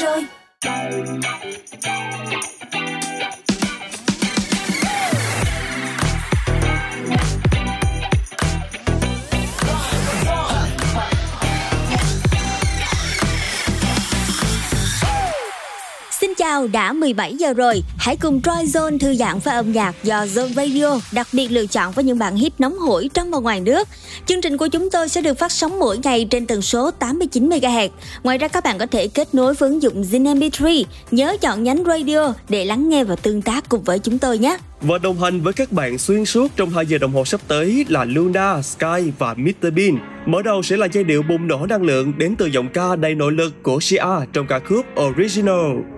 rồi nào đã 17 giờ rồi. Hãy cùng Troy Zone thư giãn với âm nhạc do Zone Radio đặc biệt lựa chọn với những bản hit nóng hổi trong và ngoài nước. Chương trình của chúng tôi sẽ được phát sóng mỗi ngày trên tần số 89 MHz. Ngoài ra các bạn có thể kết nối với ứng dụng Zin MP3. Nhớ chọn nhánh radio để lắng nghe và tương tác cùng với chúng tôi nhé. Và đồng hành với các bạn xuyên suốt trong 2 giờ đồng hồ sắp tới là Luna, Sky và Mr Bean. Mở đầu sẽ là giai điệu bùng nổ năng lượng đến từ giọng ca đầy nội lực của Sia trong ca khúc Original.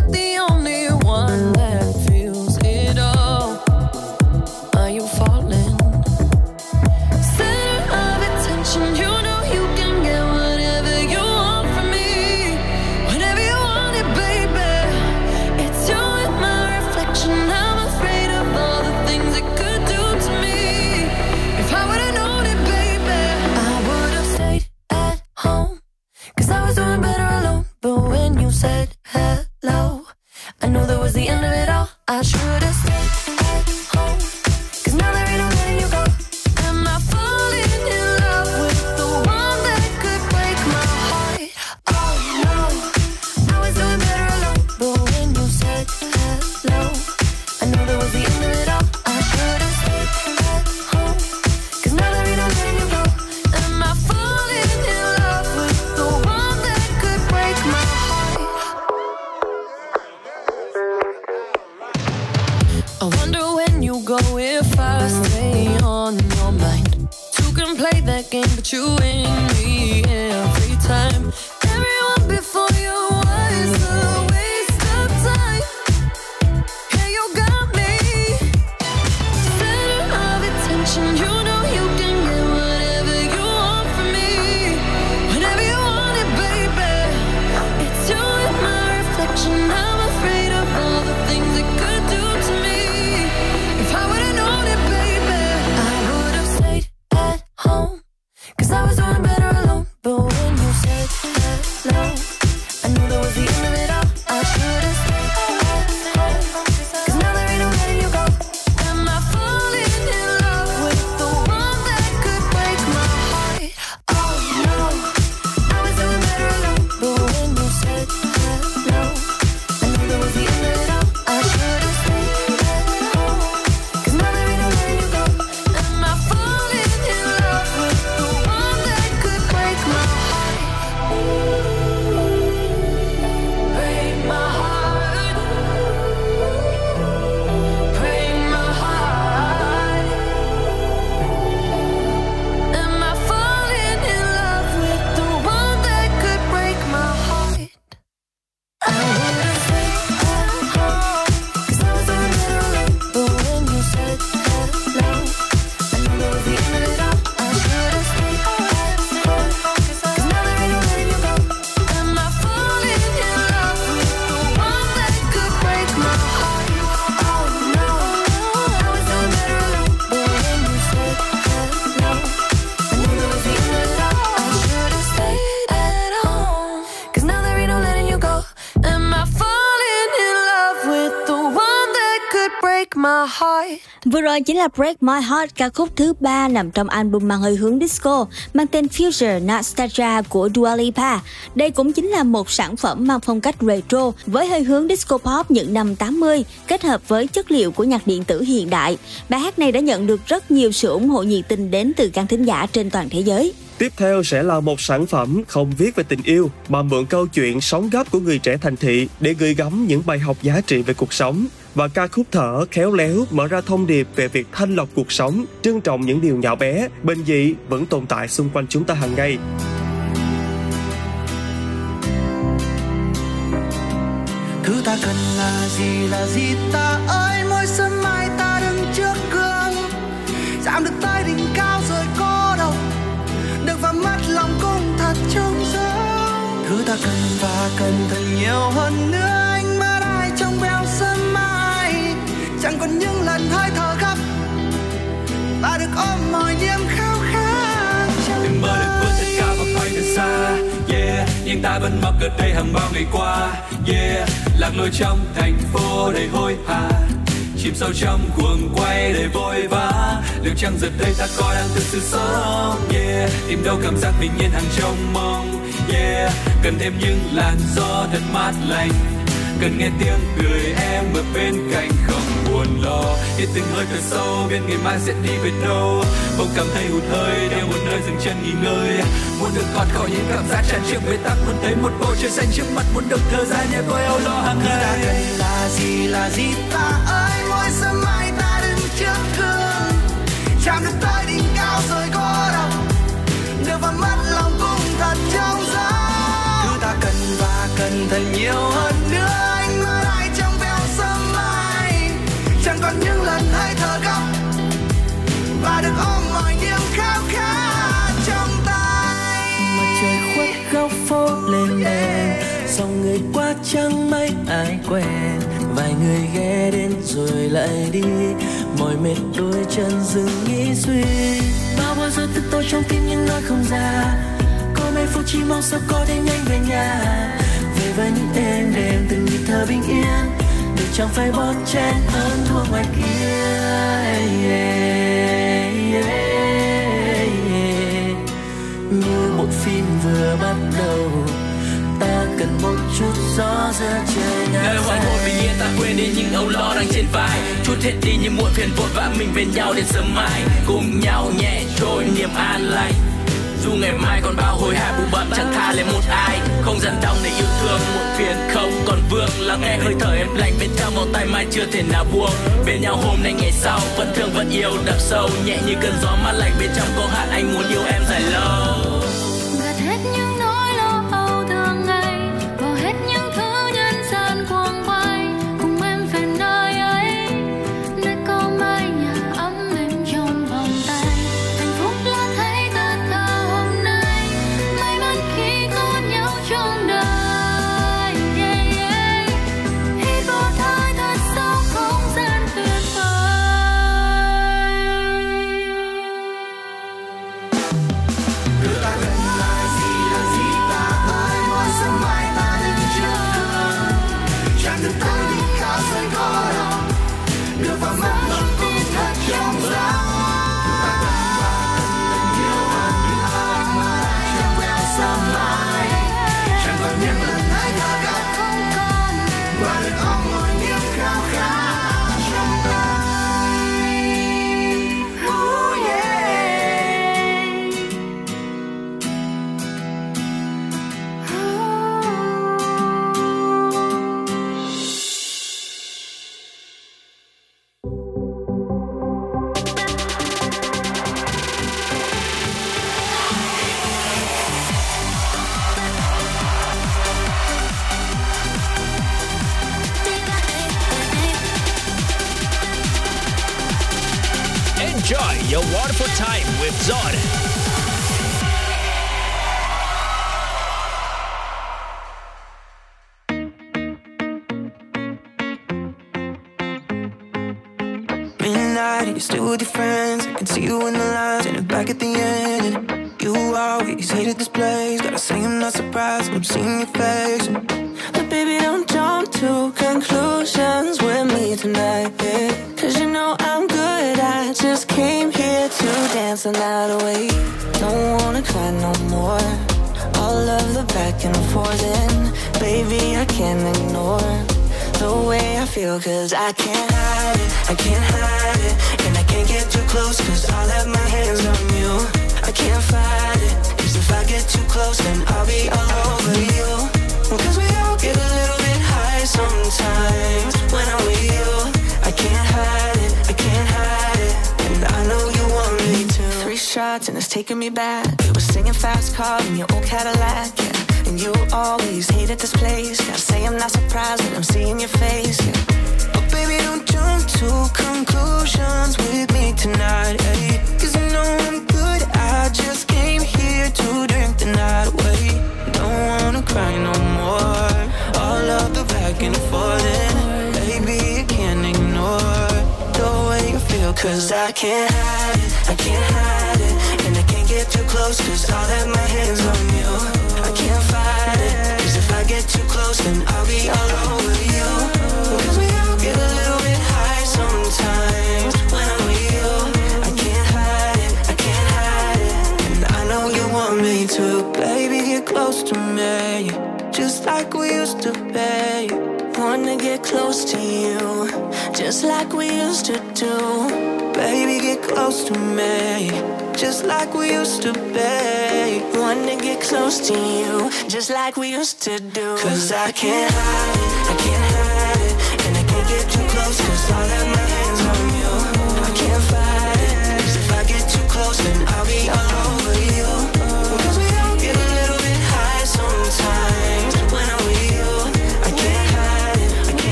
said Vừa rồi chính là Break My Heart, ca khúc thứ ba nằm trong album mang hơi hướng disco, mang tên Future Nostalgia của Dua Lipa. Đây cũng chính là một sản phẩm mang phong cách retro với hơi hướng disco pop những năm 80, kết hợp với chất liệu của nhạc điện tử hiện đại. Bài hát này đã nhận được rất nhiều sự ủng hộ nhiệt tình đến từ khán thính giả trên toàn thế giới. Tiếp theo sẽ là một sản phẩm không viết về tình yêu mà mượn câu chuyện sống gấp của người trẻ thành thị để gửi gắm những bài học giá trị về cuộc sống và ca khúc thở khéo léo mở ra thông điệp về việc thanh lọc cuộc sống, trân trọng những điều nhỏ bé, bình dị vẫn tồn tại xung quanh chúng ta hàng ngày. Thứ ta cần là gì là gì ta ơi Mỗi sớm mai ta đứng trước gương giảm được tay đỉnh cao rồi cô đầu Được vào mắt lòng cũng thật trong sáng Thứ ta cần và cần thật nhiều hơn nữa Chẳng còn những lần hơi thở gấp. Ta được ôm mọi niềm khao khát trong đừng mơ được vươn thật cao và bay thật xa. Yeah, nhưng ta vẫn mọc ở đây hàng bao ngày qua. Yeah, lạc lối trong thành phố đầy hối hả. Chìm sâu trong cuồng quay để vội vã. Liệu chăng giờ đây ta có đang thực sự sống. Yeah, tìm đâu cảm giác bình yên hàng trong mong. Yeah, cần thêm những làn gió thật mát lành. Cần nghe tiếng cười em ở bên cạnh không? Buồn lo. Hít từng hơi thở sâu biết ngày mai sẽ đi về đâu. Bỗng cảm thấy hụt hơi đeo một nơi dừng chân nghỉ ngơi. Muốn được thoát khỏi những cảm giác tràn trề bế tắc muốn thấy một bầu trời xanh trước mặt muốn được thở ra nhẹ tôi âu lo hàng ngày. Cần là gì là gì ta ơi? Mỗi sớm mai ta đứng trước gương. Chạm được tới đỉnh cao rồi có đâu Được vào mắt lòng cũng thật trong gió Thứ ta cần và cần thật nhiều hơn và được ôm mọi niềm khao khát trong tay. Mặt trời khuất góc phố lên đèn dòng người qua chẳng mấy ai quen. Vài người ghé đến rồi lại đi mỏi mệt đôi chân dừng nghĩ suy. Bao bao giờ tự tôi trong tim nhưng nói không ra. Có mấy phút chỉ mong sao có thể nhanh về nhà. Về với những êm đềm từng nhịp thở bình yên để chẳng phải bon chen hơn thua ngoài kia yeah yeah, yeah. như một phim vừa bắt đầu ta cần một chút gió giữa trời ngã Nơi hoàng hôn bình yên ta quên đi những âu lo đang trên vai Chút hết đi những muộn phiền vội vã mình bên nhau đến sớm mai Cùng nhau nhẹ trôi niềm an lành dù ngày mai còn bao hối hả bu bận chẳng tha lên một ai. Không dần đông để yêu thương, muộn phiền không còn vương. Lắng nghe hơi thở em lạnh bên trong vòng tay mai chưa thể nào buông. Bên nhau hôm nay, ngày sau vẫn thương vẫn yêu, đậm sâu, nhẹ như cơn gió mát lạnh bên trong có hạt anh muốn yêu em dài lâu.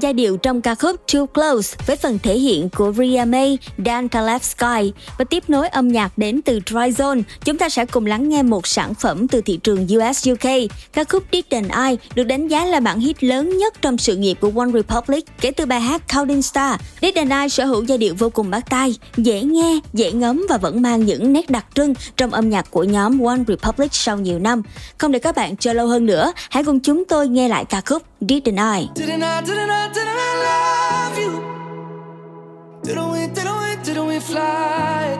Giai điệu trong ca khúc Too Close với phần thể hiện của Ria May, Dan Caleb Sky và tiếp nối âm nhạc đến từ Dry Zone. Chúng ta sẽ cùng lắng nghe một sản phẩm từ thị trường US UK. Ca khúc Didn't I được đánh giá là bản hit lớn nhất trong sự nghiệp của One Republic kể từ bài hát Counting Star. Didn't I sở hữu giai điệu vô cùng bắt tai, dễ nghe, dễ ngấm và vẫn mang những nét đặc trưng trong âm nhạc của nhóm One Republic sau nhiều năm. Không để các bạn chờ lâu hơn nữa, hãy cùng chúng tôi nghe lại ca khúc Didn't I. Didn't I, didn't I, didn't I love you? Didn't we, didn't we, didn't we fly?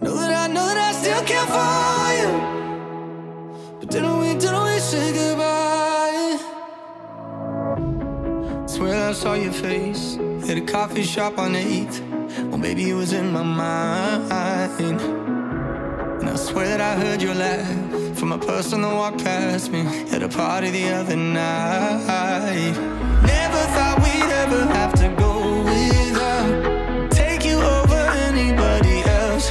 Know that I, know that I still care for you. But didn't we, didn't we say goodbye? Swear I saw your face at a coffee shop on 8th. Well, baby, it was in my mind. I swear that I heard your laugh from a person that walked past me at a party the other night. Never thought we'd ever have to go without. Take you over anybody else,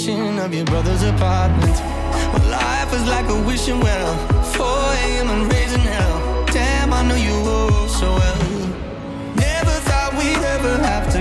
kitchen of your brother's apartment? Well, life is like a wishing well, 4 a.m. and raising hell. Damn, I know you all so well. Never thought we'd ever have to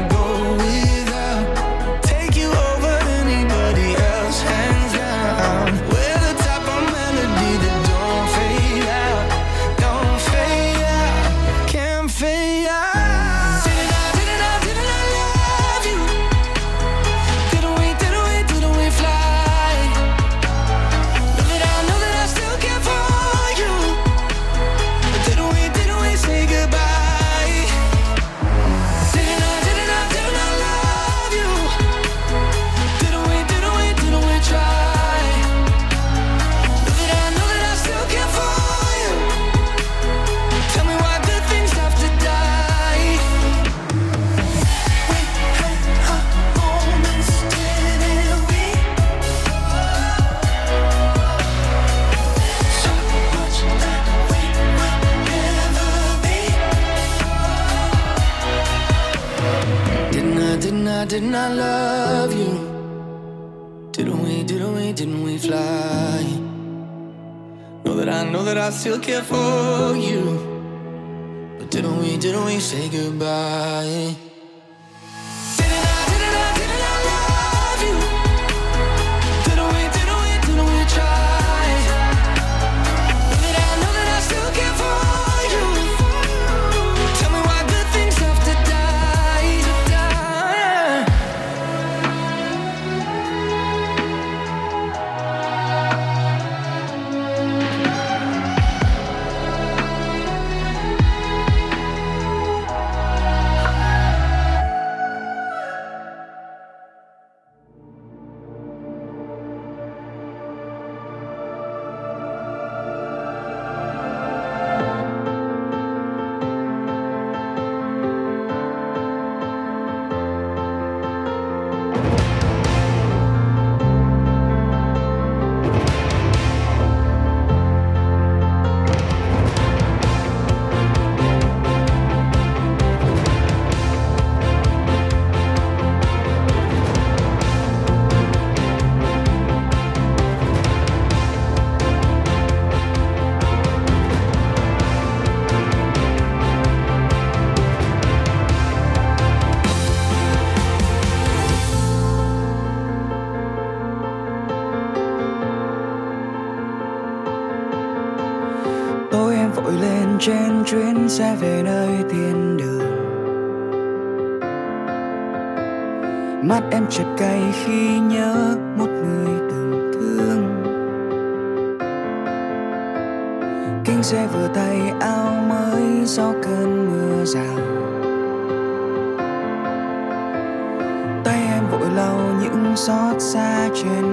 didn't I, love you? Didn't we, didn't we, didn't we fly? Know that I know that I still care for you. But didn't we, didn't we say goodbye? Chuyến xe về nơi thiên đường. Mắt em chợt cay khi nhớ một người từng thương. Kính xe vừa tay, áo mới sau cơn mưa rào. Tay em vội lau những xót xa trên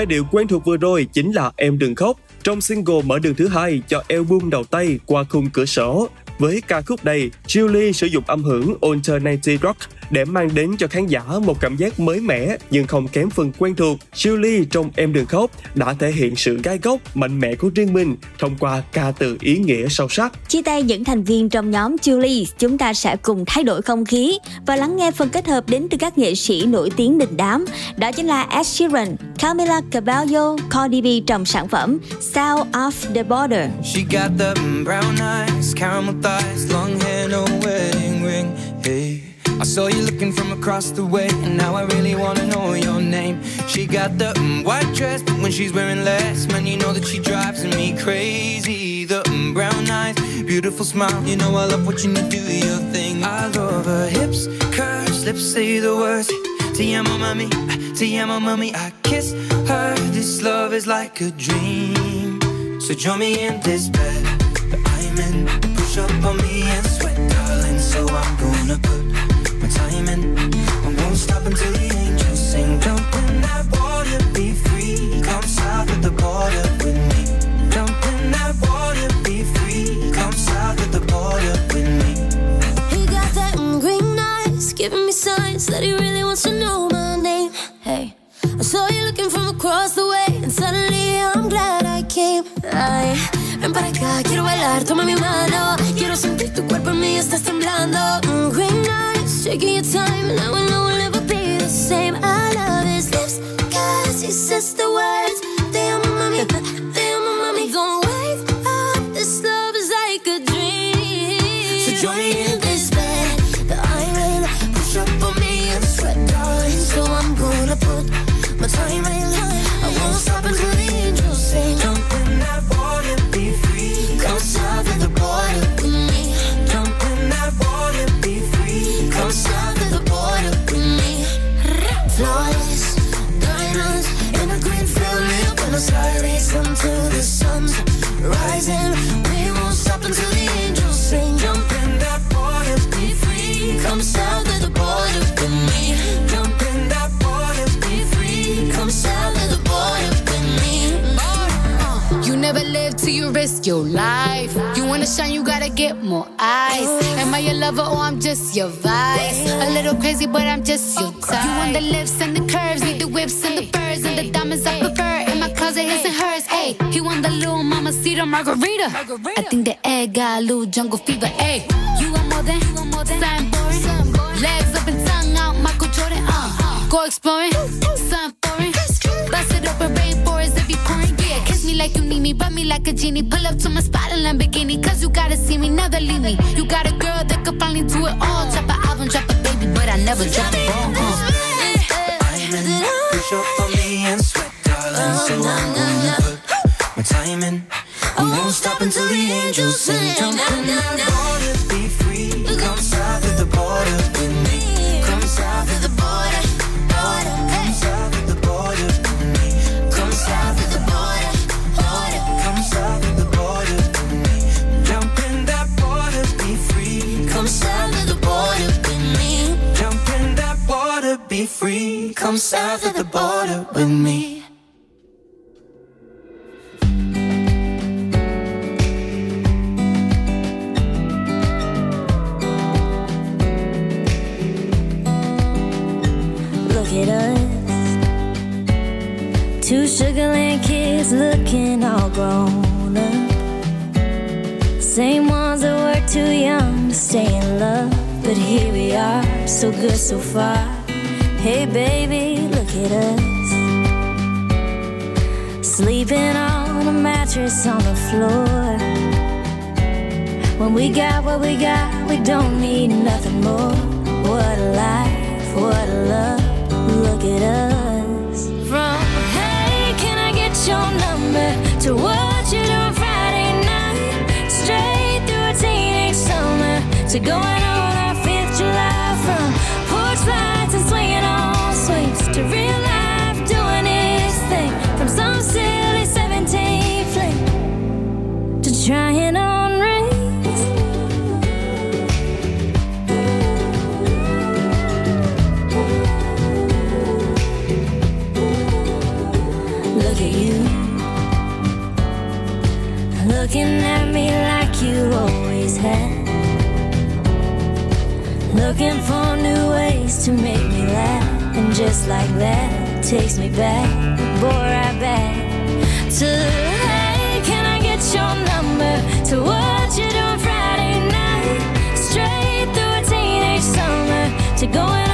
Giai điệu quen thuộc vừa rồi chính là Em Đừng Khóc trong single mở đường thứ hai cho album đầu tay qua khung cửa sổ. Với ca khúc này, Julie sử dụng âm hưởng alternative rock để mang đến cho khán giả một cảm giác mới mẻ nhưng không kém phần quen thuộc. Julie trong Em Đừng Khóc đã thể hiện sự gai góc, mạnh mẽ của riêng mình thông qua ca từ ý nghĩa sâu sắc. Chia tay những thành viên trong nhóm Julie, chúng ta sẽ cùng thay đổi không khí và lắng nghe phần kết hợp đến từ các nghệ sĩ nổi tiếng đình đám. Đó chính là Ed Sheeran, Camila Cabello, Cardi B trong sản phẩm South of the Border. She got the brown eyes, caramel thighs, long hair, no wedding ring. Hey, I saw you looking from across the way, and now I really wanna know your name. She got the mm, white dress, but when she's wearing less, man, you know that she drives me crazy. The mm, brown eyes, beautiful smile, you know I love watching you do your thing. I love her hips, curves, lips say the words. Te amo, mami, te amo, mami. I kiss her. This love is like a dream. So join me in this bed I'm in. Push up on me and sweat, darling. So I'm gonna put the border with me. Jump in that water, be free. Come south of the border with me. He got that green eyes, giving me signs that he really wants to know my name. Hey, I saw you looking from across the way, and suddenly I'm glad I came. Ay, ven para acá, quiero bailar, toma mi mano. Quiero sentir tu cuerpo en mí, estás temblando. Mm, green eyes, your time, now I know we'll never be the same. I love his lips, cause he says as I race until the sun's rising. We won't stop until the angels sing. Jump in that water, be free. Come south the border with me. Jump in that water, be free. Come south the border with me. You never live till you risk your life. You wanna shine, you gotta get more eyes. Am I your lover or I'm just your vice? A little crazy, but I'm just your type. You want the lips and the curves, need the whips and the furs and the diamonds I prefer. In my closet, his and hers. Hey, he want the little mama cedar margarita. I think the egg got a little jungle fever. Hey, you want more than, something boring. Legs up and tongue out, Michael Jordan. Uh, go exploring, something foreign. Bust it open, rainforest if you pouring. Yeah, kiss me like you need me, rub me like a genie. Pull up to my spot in Lamborghini, cause you gotta see me, never leave me. You got a girl that could finally do it all. Drop an album, drop a baby, but I never drop ball. Uh. Diamond, push up on me and sweat, darling. So I'm gonna put my time in. Oh, I won't stop until the angels sing. Jump in the water, be free. Come south of the border with me. Come south of the border, border. Come south of the border with me. Come south of the border, border. Come south of the border with me. Jump in that water, be free. Come south of the border with me. Jump in that water, be free. Come south of the border with me. Looking all grown up. Same ones that were too young to stay in love. But here we are, so good so far. Hey baby, look at us. Sleeping on a mattress on the floor. When we got what we got, we don't need nothing more. What a life, what a love. Look at us. To what you doing Friday night? Straight through a teenage summer to going Looking for new ways to make me laugh, and just like that, takes me back, boy, right back to hey, can I get your number? To what you doing Friday night? Straight through a teenage summer to going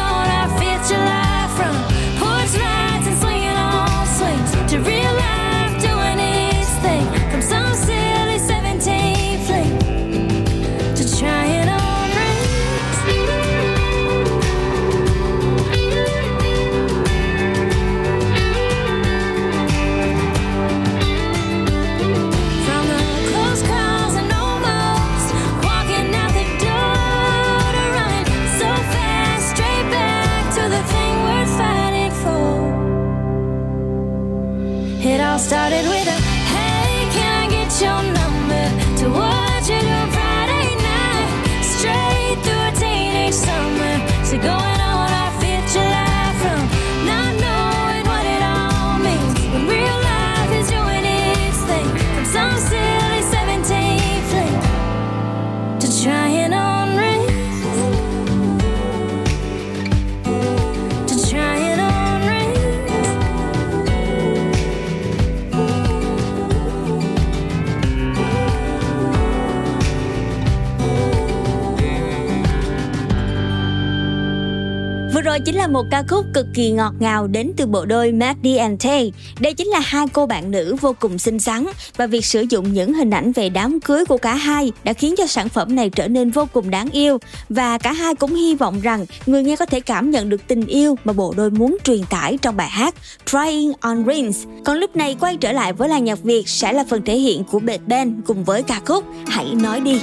Vừa chính là một ca khúc cực kỳ ngọt ngào đến từ bộ đôi Maddie and Tay. Đây chính là hai cô bạn nữ vô cùng xinh xắn và việc sử dụng những hình ảnh về đám cưới của cả hai đã khiến cho sản phẩm này trở nên vô cùng đáng yêu và cả hai cũng hy vọng rằng người nghe có thể cảm nhận được tình yêu mà bộ đôi muốn truyền tải trong bài hát Trying on Rings. Còn lúc này quay trở lại với làng nhạc Việt sẽ là phần thể hiện của Bệt Ben cùng với ca khúc Hãy nói đi.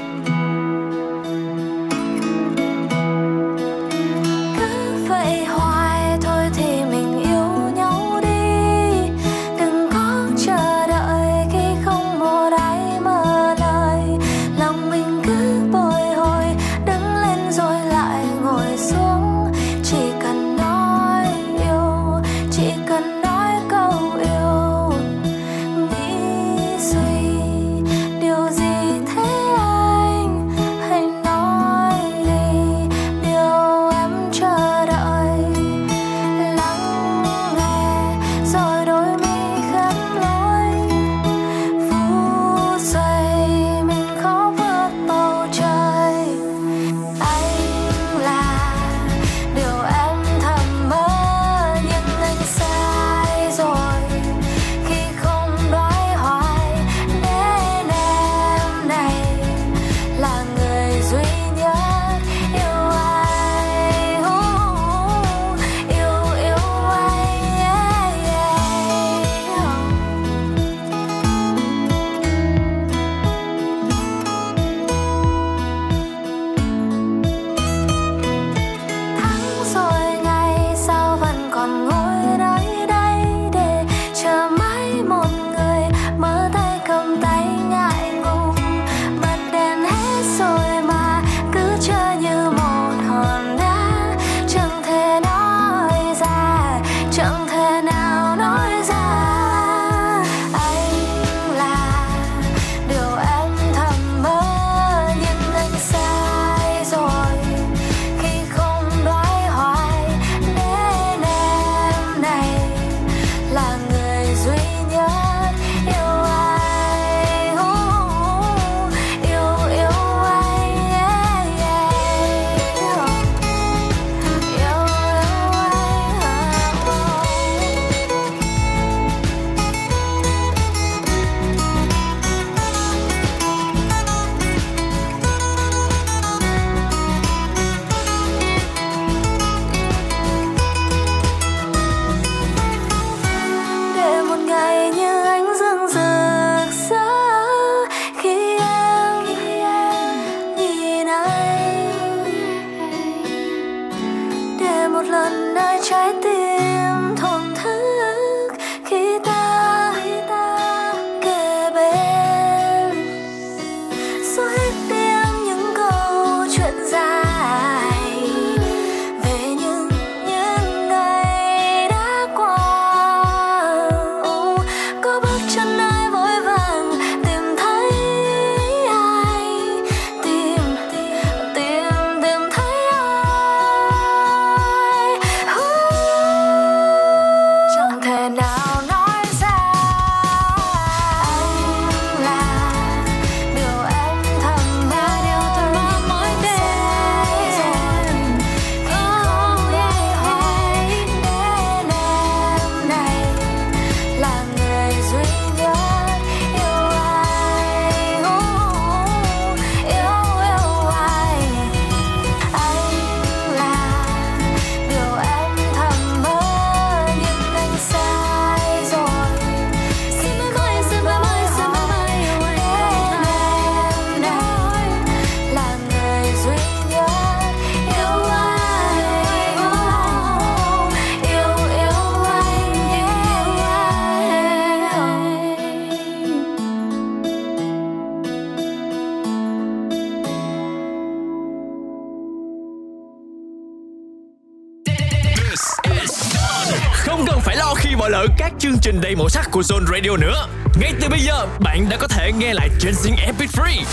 Các đầy màu sắc của Zone Radio nữa. Ngay từ bây giờ, bạn đã có thể nghe lại trên Zing Epic Free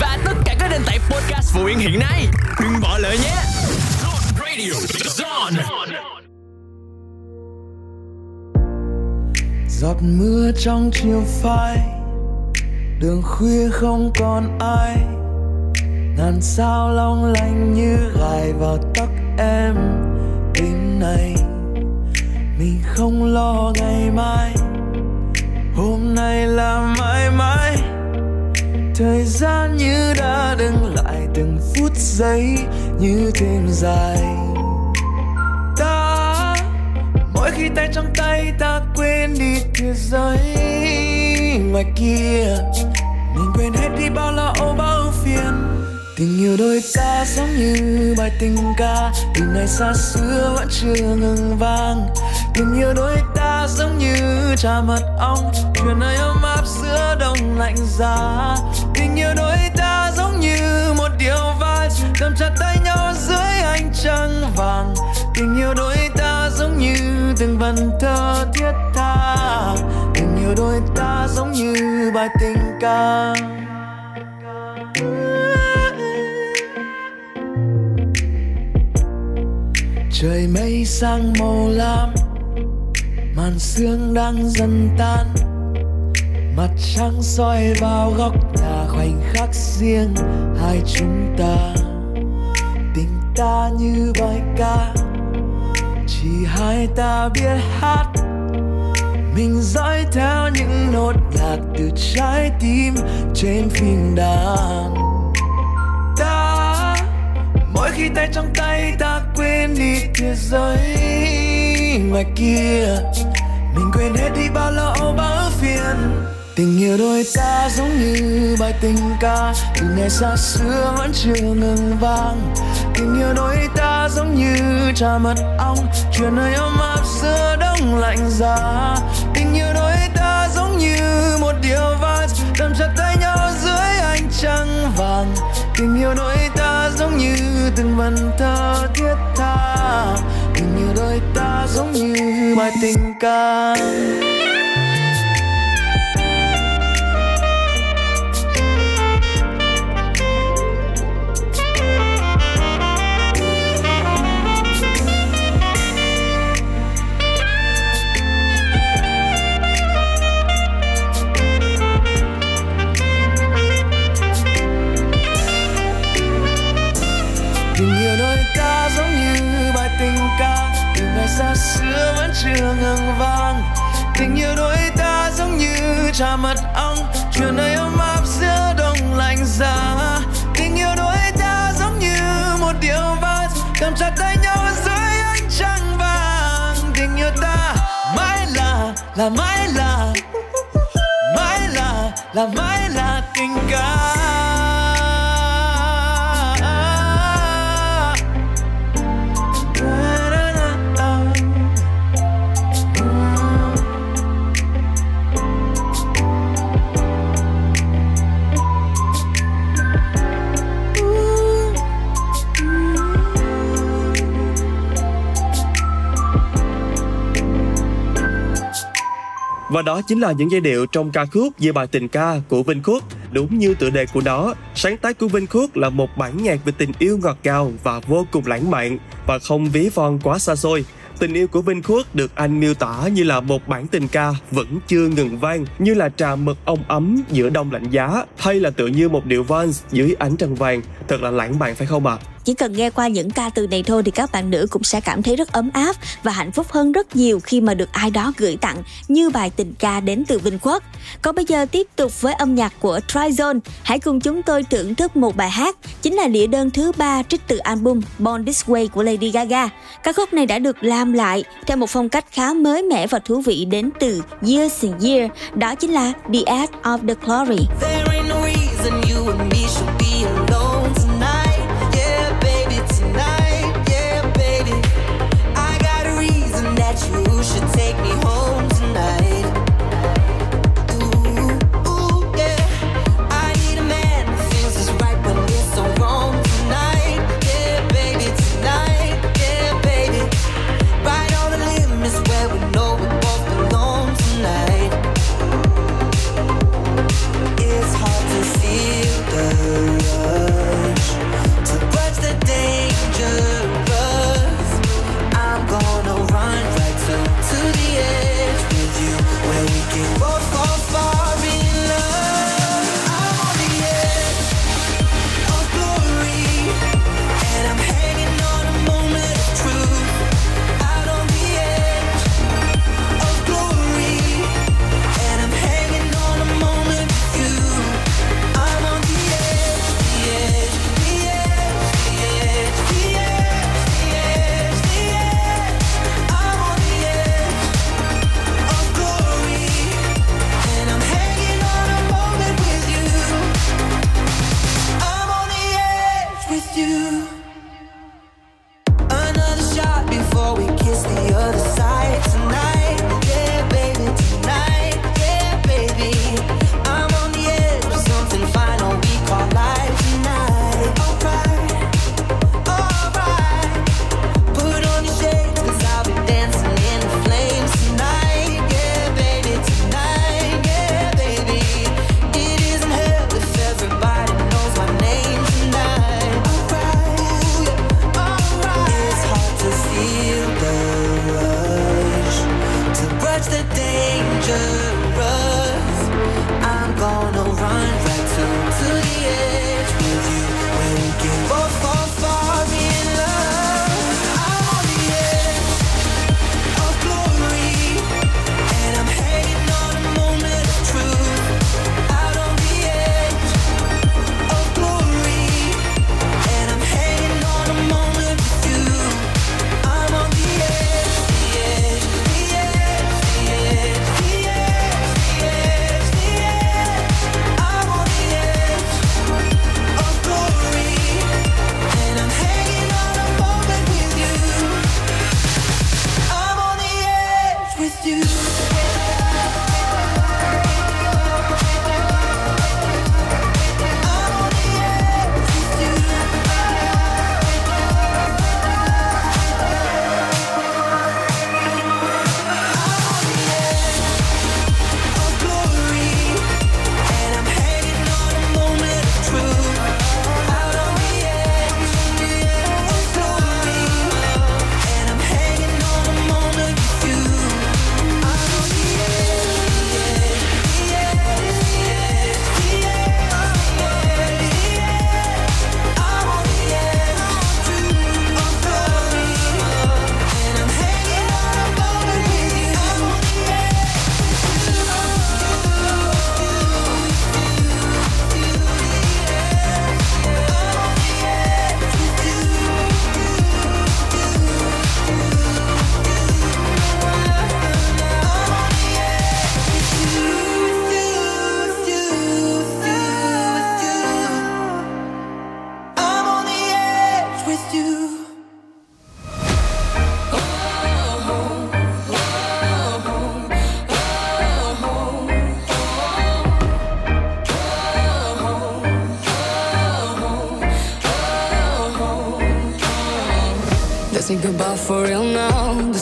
và tất cả các nền tảng podcast phổ biến hiện nay. Đừng bỏ lỡ nhé. Zone Radio, Zone. giọt mưa trong chiều phai đường khuya không còn ai ngàn sao long lanh như gài vào tóc em đêm nay mình không lo ngày mai. Hôm nay là mãi mãi. Thời gian như đã đứng lại từng phút giây như thêm dài. Ta, mỗi khi tay trong tay ta quên đi thế giới ngoài kia. Mình quên hết đi bao lo âu, bao phiền tình yêu đôi ta giống như bài tình ca. Tình này xa xưa vẫn chưa ngừng vang. Tình yêu đôi ta giống như trà mật ong. Chuyện nơi ấm áp giữa đông lạnh giá. Tình yêu đôi ta giống như một điều vai. Cầm chặt tay nhau dưới ánh trăng vàng. Tình yêu đôi ta giống như từng vần thơ thiết tha. Tình yêu đôi ta giống như bài tình ca. trời mây sang màu lam, màn sương đang dần tan. Mặt trăng soi vào góc nhà khoảnh khắc riêng hai chúng ta. Tình ta như bài ca, chỉ hai ta biết hát. Mình dõi theo những nốt nhạc từ trái tim trên phim đàn mỗi khi tay trong tay ta quên đi thế giới ngoài kia, mình quên hết đi bao lo âu, bao phiền. Tình yêu đôi ta giống như bài tình ca, từ ngày xa xưa vẫn chưa ngừng vang. Tình yêu đôi ta giống như trà mật ong, chuyện nơi ấm áp giữa đông lạnh giá. Tình yêu đôi ta giống như một điều vals cầm chặt tay nhau dưới ánh trăng vàng. Tình yêu đôi ta giống như từng vần thơ thiết tha. Tình như đôi ta giống như bài tình ca. tình yêu đôi ta giống như bài tình ca, từ ngày xa xưa vẫn chưa ngừng vang. Tình yêu đôi ta giống như trà mật ong, chuyện nơi ấm áp giữa đông lạnh giá. Tình yêu đôi ta giống như một điệu vals, cầm chặt tay nhau dưới ánh trăng vàng. Tình yêu ta, mãi là là mãi là mãi là là mãi là tình ca. Và đó chính là những giai điệu trong ca khúc về bài tình ca của Vinh Khuất. Đúng như tựa đề của nó, sáng tác của Vinh Khuất là một bản nhạc về tình yêu ngọt ngào và vô cùng lãng mạn và không ví von quá xa xôi. Tình yêu của Vinh Khuất được anh miêu tả như là một bản tình ca vẫn chưa ngừng vang, như là trà mật ong ấm giữa đông lạnh giá, hay là tựa như một điệu vals dưới ánh trăng vàng. Thật là lãng mạn phải không ạ? À? Chỉ cần nghe qua những ca từ này thôi thì các bạn nữ cũng sẽ cảm thấy rất ấm áp và hạnh phúc hơn rất nhiều khi mà được ai đó gửi tặng như bài tình ca đến từ Vinh Quốc. Còn bây giờ tiếp tục với âm nhạc của Tryzone. Hãy cùng chúng tôi thưởng thức một bài hát, chính là đĩa đơn thứ ba trích từ album Born This Way của Lady Gaga. Ca khúc này đã được làm lại theo một phong cách khá mới mẻ và thú vị đến từ Years and Years. Đó chính là The Ad of the Glory. There ain't no reason you and me should be alone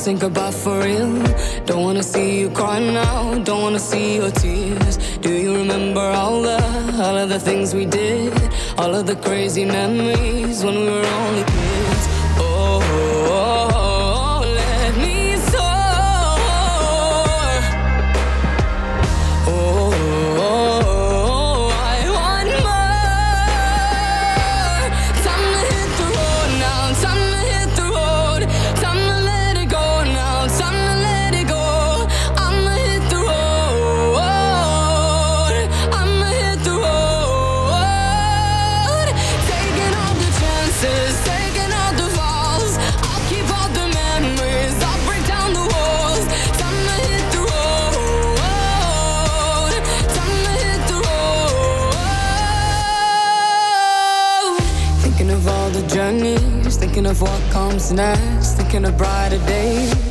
now. about for real. Don't wanna see you cry now. Don't wanna see your tears. Do you remember all the all of the things we did? All of the crazy memories when we were nights, thinking of brighter days.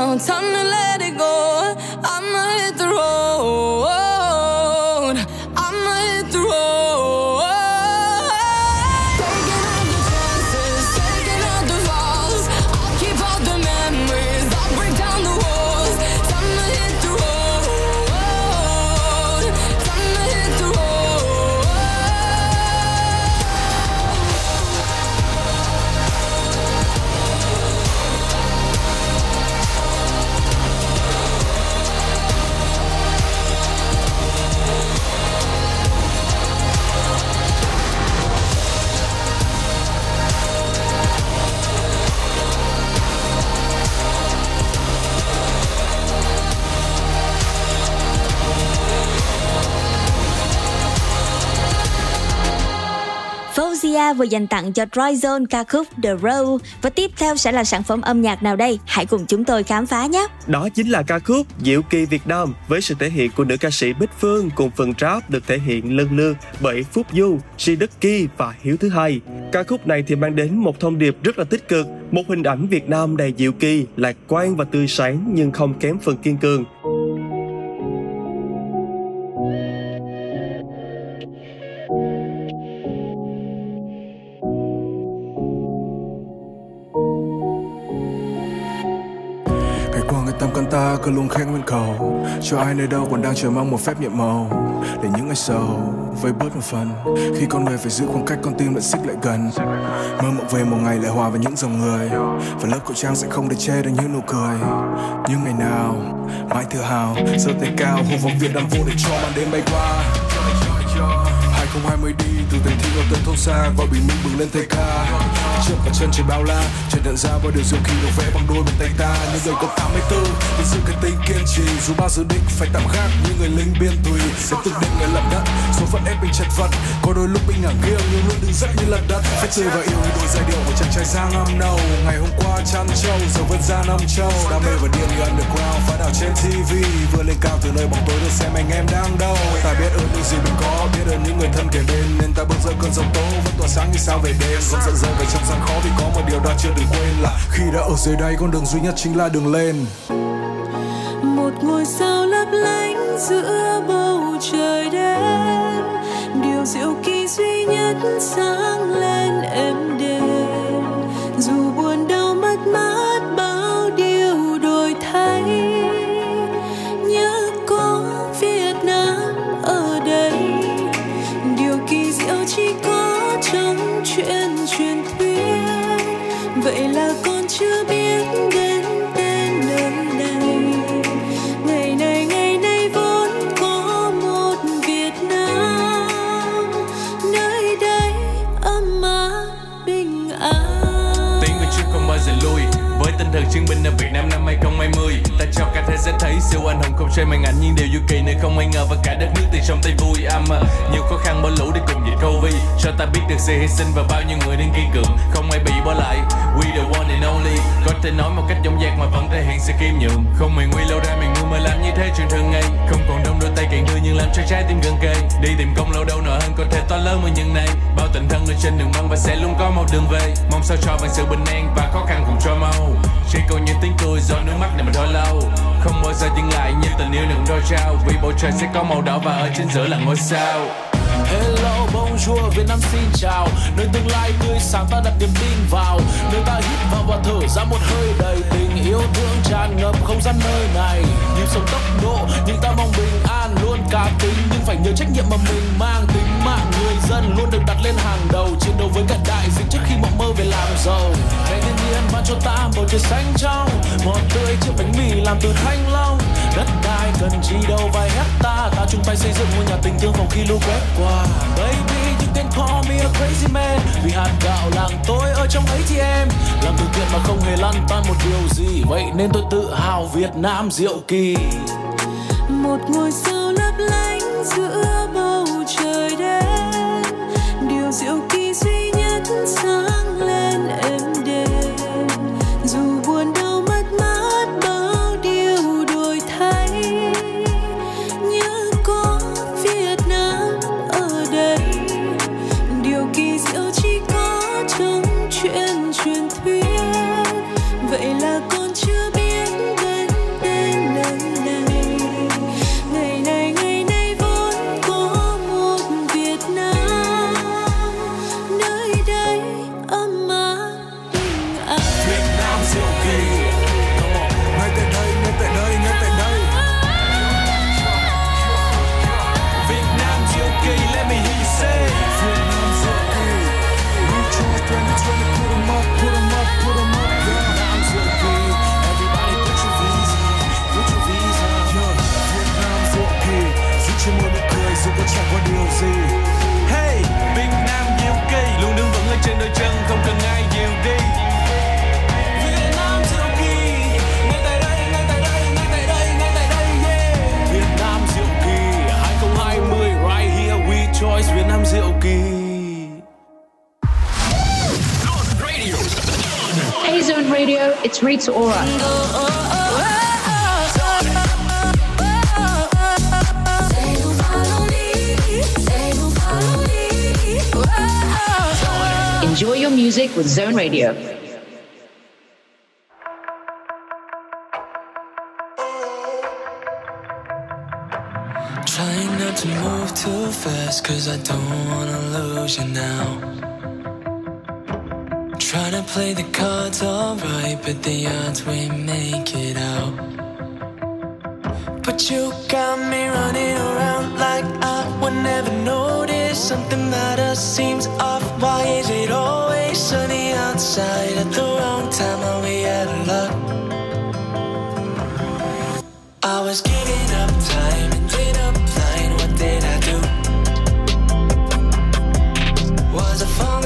Now. Time to let it go. Vừa dành tặng cho Troy ca khúc The Road và tiếp theo sẽ là sản phẩm âm nhạc nào đây? Hãy cùng chúng tôi khám phá nhé. Đó chính là ca khúc Diệu Kỳ Việt Nam với sự thể hiện của nữ ca sĩ Bích Phương cùng phần rap được thể hiện lần lượt bởi Phúc Du, Si Đức Kỳ và Hiếu Thứ Hai. Ca khúc này thì mang đến một thông điệp rất là tích cực, một hình ảnh Việt Nam đầy diệu kỳ, lạc quan và tươi sáng nhưng không kém phần kiên cường. Ta cứ luôn khẽ nguyên cầu Cho ai nơi đâu còn đang chờ mong một phép nhiệm màu Để những ngày sầu với bớt một phần, Khi con người phải giữ khoảng cách, con tim lại xích lại gần. Mơ mộng về một ngày lại hòa vào những dòng người, Và lớp khẩu trang sẽ không để che được những nụ cười. Nhưng ngày nào, mãi tự hào, giơ tay cao, hô vọng việt nam vô để cho màn đêm bay qua. 2020 đi từ thành thị vào tận thôn xa gọi bình minh bừng lên thay ca trước cả chân trời bao la trời nhận ra bao điều diệu kỳ được vẽ bằng đôi bàn tay ta. Những người có 84 với sự cái tính kiên trì. Dù bao dự định phải tạm gác như người lính biên tùy. Sẽ từng định người lận đất, số phận ép mình chật vật. Có đôi lúc mình ngả nghiêng, nhưng luôn đứng dậy như lật đất. Phải tươi và yêu như đôi giai điệu của chàng trai sang năm đầu ngày hôm qua chăn trâu, giờ vẫn ra năm châu đam mê và điên như underground, phá đảo trên tv vừa lên cao từ nơi bóng tối được xem anh em đang đâu. Ta biết ơn những gì mình có, biết ơn những người thân kề bên. Nên ta bước ra cơn giông tố, vẫn tỏa sáng như sao về đêm. Vẫn giận dữ về trong gian khó thì có một điều ta chưa được quên là khi đã ở dưới đây con đường duy nhất chính là đường lên. Một ngôi sao lấp lánh giữa bầu trời đêm, điều diệu kỳ duy nhất sáng lên êm đềm. Dù buồn chứng minh ở Việt Nam năm 2020 ta cho cả thế giới thấy siêu anh hùng không chơi màn ảnh nhưng điều du kỳ nơi không ai ngờ và cả đất nước từ trong tay vui. Âm à, nhiều khó khăn bỏ lũ để cùng dịch covid cho ta biết được sự hy sinh và bao nhiêu người đang kiên cường không ai bị bỏ lại. We the one and only. Có thể nói một cách dõng dạc mà vẫn thể hiện sự kiêm nhường. Không mày nguy lâu ra mày ngu mà làm như thế chuyện thường ngày. Không còn đông đôi tay càng đưa nhưng làm cho trái tim gần kề. Đi tìm công lâu đâu nợ hơn có thể to lớn hơn những này bao tình thân ở trên đường băng và sẽ luôn có một đường về. Mong sao cho bằng sự bình an và khó khăn cùng cho mau. Chỉ còn những tiếng cười do nước mắt này mà thôi lâu không bao giờ dừng lại như tình yêu đừng đôi trao. Vì bầu trời sẽ có màu đỏ và ở trên giữa là ngôi sao. Hello, bonjour, Việt Nam xin chào. Nơi tương lai tươi sáng ta đặt niềm tin vào. Nơi ta hít vào và thở ra một hơi đầy tình yêu thương tràn ngập không gian nơi này. Nhịp sống tốc độ, nhưng ta mong bình an Luôn. Cá tính, nhưng phải nhớ trách nhiệm mà mình mang. Tính mạng dân luôn được đặt lên hàng đầu, Chiến đấu với cả đại dịch trước khi mộng mơ về làm giàu. Ngày thiên nhiên ban cho ta bầu trời xanh trong Ngọt tươi chiếc bánh mì làm từ thanh long. Đất đai cần chi đâu vài hecta, Ta chung tay xây dựng ngôi nhà tình thương phòng khi lũ quét qua. Baby you can call me a crazy man, Vì hạt gạo làng tôi ở trong ấy thì em Làm từ thiện mà không hề lăn tan một điều gì, Vậy nên tôi tự hào Việt Nam diệu kỳ. Một ngôi sao lấp lánh giữa Rita Ora. Enjoy your music with Zone Radio. Trying not to move too fast, cause I don't wanna lose you now. Play the cards alright, but the odds we make it out. But you got me running around like I would never notice. Something about us seems off. Why is it always sunny outside at the wrong time? Are we out of luck? I was giving up time and did up blind. What did I do? Was I falling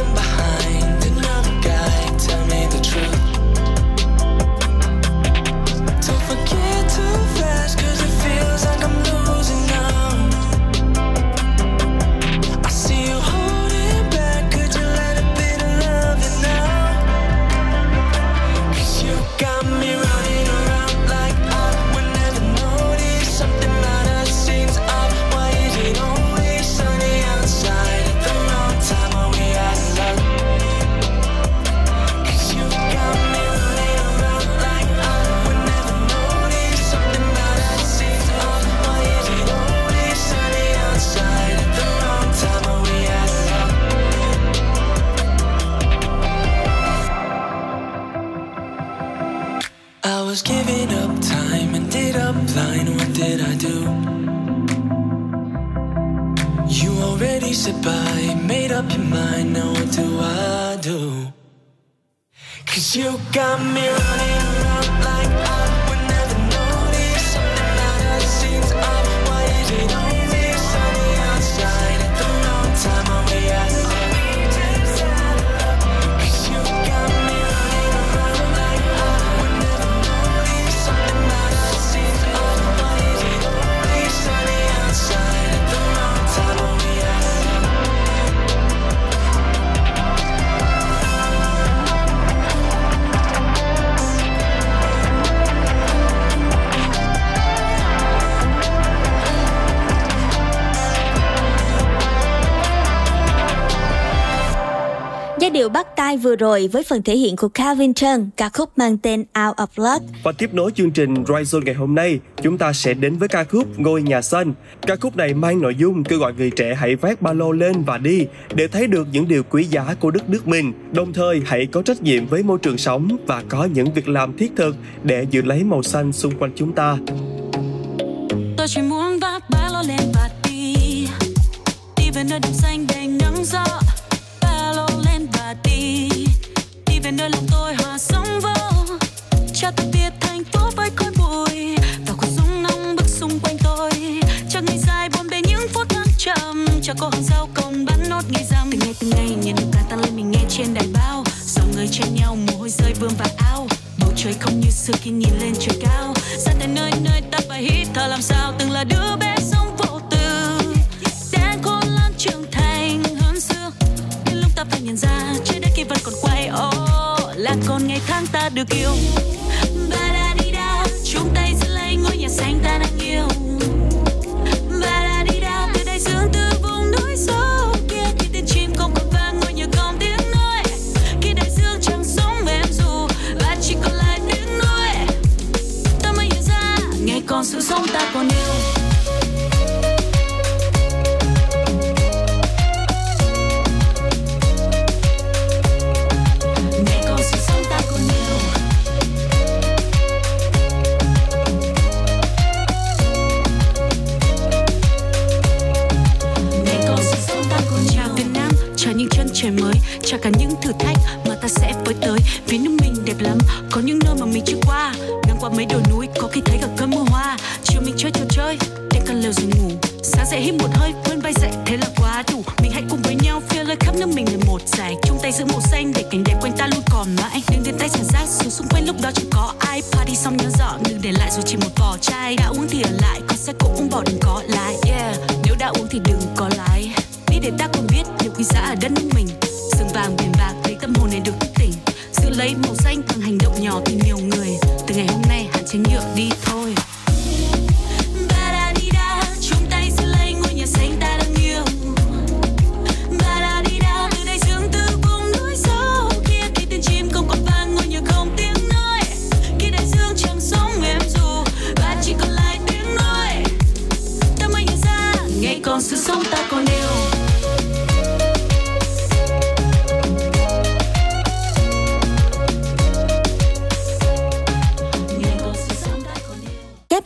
I'm vừa rồi với phần thể hiện của Calvin Trân, ca khúc mang tên Out of Luck. Và tiếp nối chương trình Rise ngày hôm nay, chúng ta sẽ đến với ca khúc Ngôi nhà xanh. Ca khúc này mang nội dung kêu gọi người trẻ hãy vác ba lô lên và đi để thấy được những điều quý giá của đất nước mình. Đồng thời hãy có trách nhiệm với môi trường sống và có những việc làm thiết thực để giữ lấy màu xanh xung quanh chúng ta. Tôi chỉ muốn vác ba lô lên và đi Đi về nơi đồng xanh đầy nắng gió về nơi lòng tôi hòa sóng vỡ cha tôi tiệt thành phố với khói bụi. Và cuộc sống nóng bức xung quanh tôi. Cho ngày dài buồn bề những phút thăng trầm. Cho cô hàng rau còn bắn nốt ngày rằm Từng ngày từng ngày nhìn được ca tăng lên mình nghe trên đài báo Dòng người chen nhau, mồ hôi rơi vương vào áo. Bầu trời không như xưa khi nhìn lên trời cao. Xa tới nơi nơi ta phải hít thở làm sao? Từng là đứa bé sống vô tư. Đang khôn lớn trưởng thành hơn xưa. Đến lúc ta phải nhận ra là còn ngày tháng ta được yêu. Ba la đi da chung tay giữ lấy ngôi nhà xanh ta đang yêu. Ba la đi da từ đại dương từ vùng núi sâu. Kia khi tiếng chim không còn vang, ngôi nhà không tiếng nói. Khi đại dương chẳng sống mềm dù và chỉ còn lại tiếng nói ta mới nhận ra, ngày còn sự sống ta còn yêu. Cho cả những thử thách mà ta sẽ với tới. Vì nước mình đẹp lắm, có những nơi mà mình chưa qua. Ngang qua mấy đồi núi, có khi thấy cả cơn mưa hoa. Chiều mình chơi trò chơi, đêm căn lều rồi ngủ. Sáng dậy hít một hơi quên bay dậy, thế là quá đủ. Mình hãy cùng với nhau phía lời khắp nước mình là một giải chung tay giữ màu xanh, để cảnh đẹp quanh ta luôn còn mãi. Đừng đến tay chẳng rác xuống xung quanh lúc đó chẳng có ai. Party xong nhớ dọn, đừng để lại dù chỉ một vỏ chai. Đã uống thì ở lại còn sẽ cũng uống bỏ đừng có lại yeah, nếu đã uống thì đừng có lái. Đi để ta cùng biết điều quý giá ở đất nước mình vàng, biển bạc, thấy tâm hồn này được thức tỉnh. Giữ lấy màu xanh bằng hành động nhỏ từ nhiều người. Từ ngày hôm nay, hạn chế nhựa đi thôi.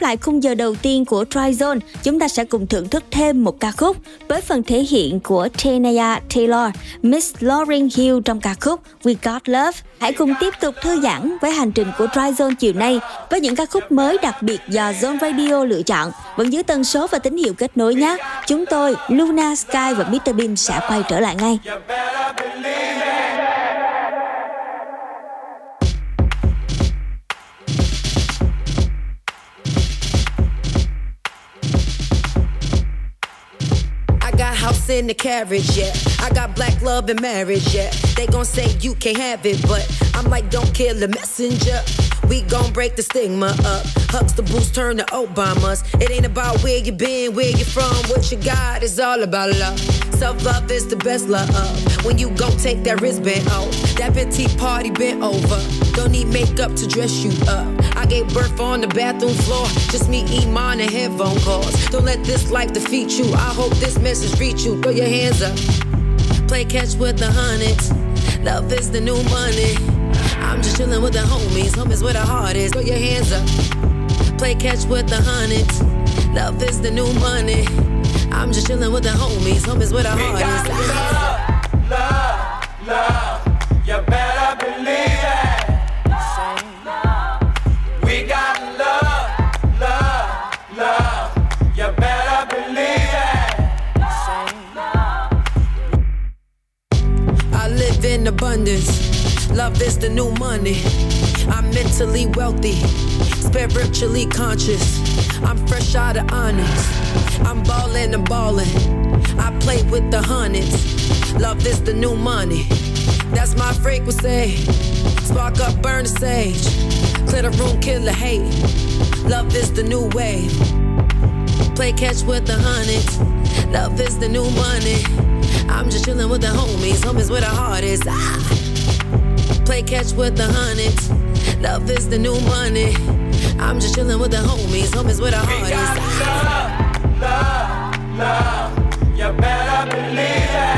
Lại khung giờ đầu tiên của Tryzone, chúng ta sẽ cùng thưởng thức thêm một ca khúc với phần thể hiện của Tanya Taylor, Miss Lauryn Hill trong ca khúc We Got Love. Hãy cùng tiếp tục thư giãn với hành trình của Tryzone chiều nay với những ca khúc mới đặc biệt do Zone Radio lựa chọn. Vẫn giữ tần số và tín hiệu kết nối nhé. Chúng tôi, Luna, Sky và Mr Bean sẽ quay trở lại ngay. House in the carriage, yeah. I got black love and marriage, yeah. They gon' say you can't have it, but I'm like, don't kill the messenger. We gon' break the stigma up. Hucks the boost, turn to Obamas. It ain't about where you been, where you from, what you got. It's all about love. Self love is the best love. When you gon' take that wristband off, that petite party bent over. Don't need makeup to dress you up. Gave birth on the bathroom floor. Just me, Iman, and headphone calls. Don't let this life defeat you. I hope this message reach you. Throw your hands up. Play catch with the hundreds. Love is the new money. I'm just chillin' with the homies. Homies where the heart is. Throw your hands up. Play catch with the hundreds. Love is the new money. I'm just chillin' with the homies. Homies where the heart is. Love, Love, love, you better believe it. Abundance. Love is the new money. I'm mentally wealthy, spiritually conscious. I'm fresh out of onyx. I'm ballin' and ballin'. I play with the hundreds. Love is the new money. That's my frequency. Spark up, burn the sage. Clear the room, kill the hate. Love is the new wave. Play catch with the hundreds. Love is the new money. I'm just chillin' with the homies. Homies where the heart is. Ah. Play catch with the hundreds. Love is the new money. I'm just chillin' with the homies. Homies where the heart is. Love, love, love. You better believe it.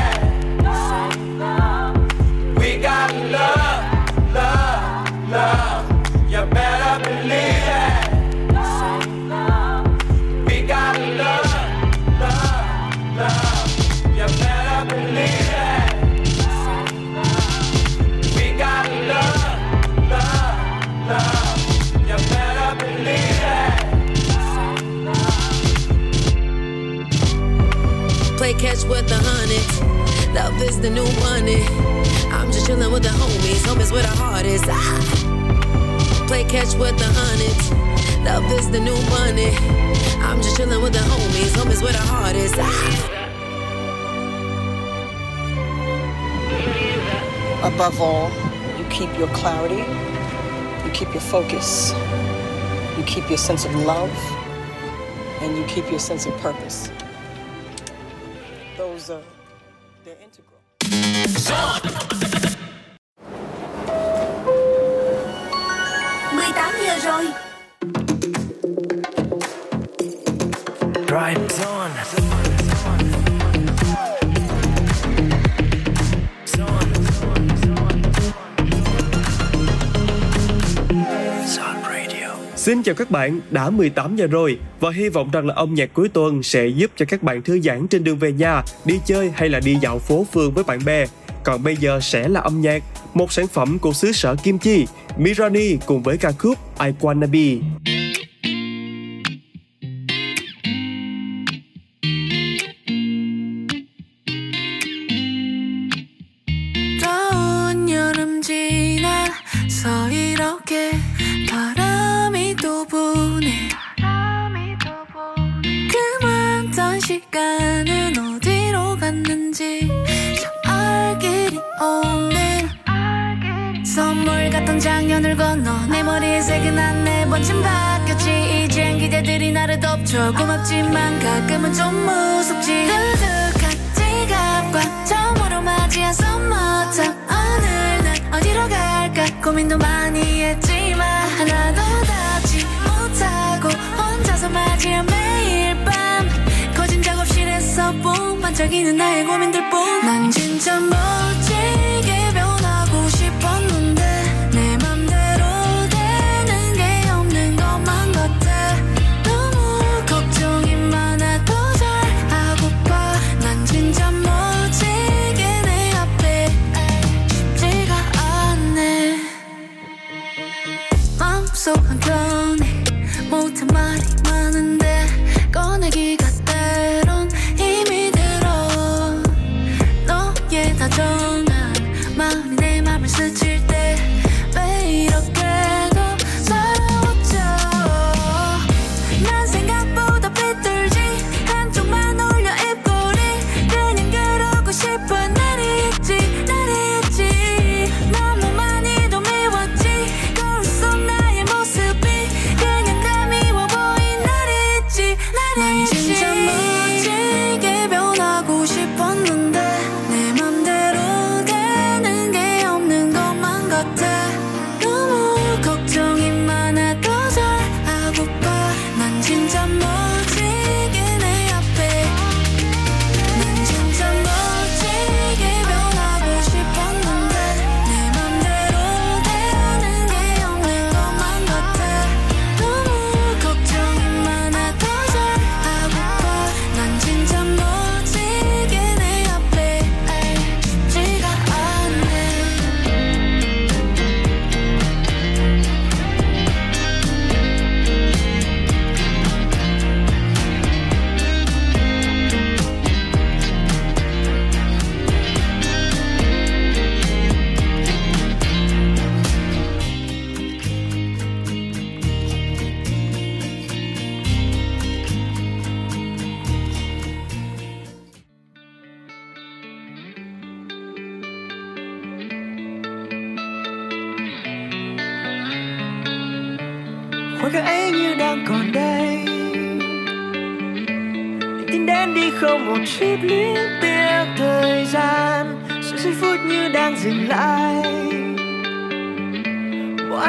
With the hundreds. Love is the new money. I'm just chillin' with the homies. Homies where the heart is. Ah. Play catch with the hundreds. Love is the new money. I'm just chillin' with the homies. Homies where the heart is. Ah. Above all, you keep your clarity, you keep your focus, you keep your sense of love, and you keep your sense of purpose. Those are they're integral. 18 giờ rồi. Xin chào các bạn, đã 18 giờ rồi và hy vọng rằng là âm nhạc cuối tuần sẽ giúp cho các bạn thư giãn trên đường về nhà, đi chơi hay là đi dạo phố phường với bạn bè. Còn bây giờ sẽ là âm nhạc, một sản phẩm của xứ sở Kim Chi, Mirani cùng với ca khúc I Wanna Be.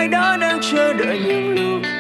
ai đó đang chờ đợi những lúc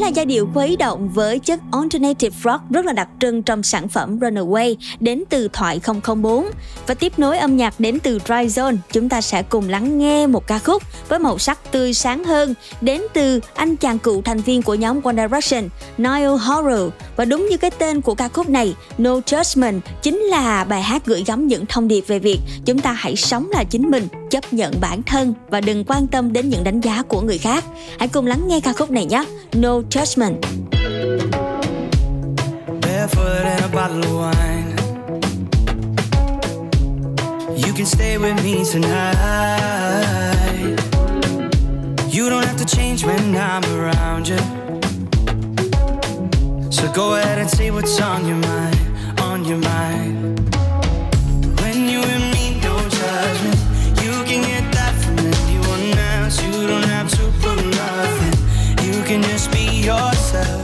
là giai điệu khuấy động với chất alternative rock rất là đặc trưng trong sản phẩm Runaway đến từ Thoại 004 và tiếp nối âm nhạc đến từ Dry Zone, chúng ta sẽ cùng lắng nghe một ca khúc với màu sắc tươi sáng hơn đến từ anh chàng cựu thành viên của nhóm One Direction, Niall Horan và đúng như cái tên của ca khúc này, No Judgment chính là bài hát gửi gắm những thông điệp về việc chúng ta hãy sống là chính mình, chấp nhận bản thân và đừng quan tâm đến những đánh giá của người khác. Hãy cùng lắng nghe ca khúc này nhé. No judgment. Barefoot in a bottle of wine. You can stay with me tonight. You don't have to change when I'm around you. So go ahead and say what's on your mind, on your mind. When you and me, don't judge me, You can get that from anyone else. You don't have to prove nothing. You can just be yourself.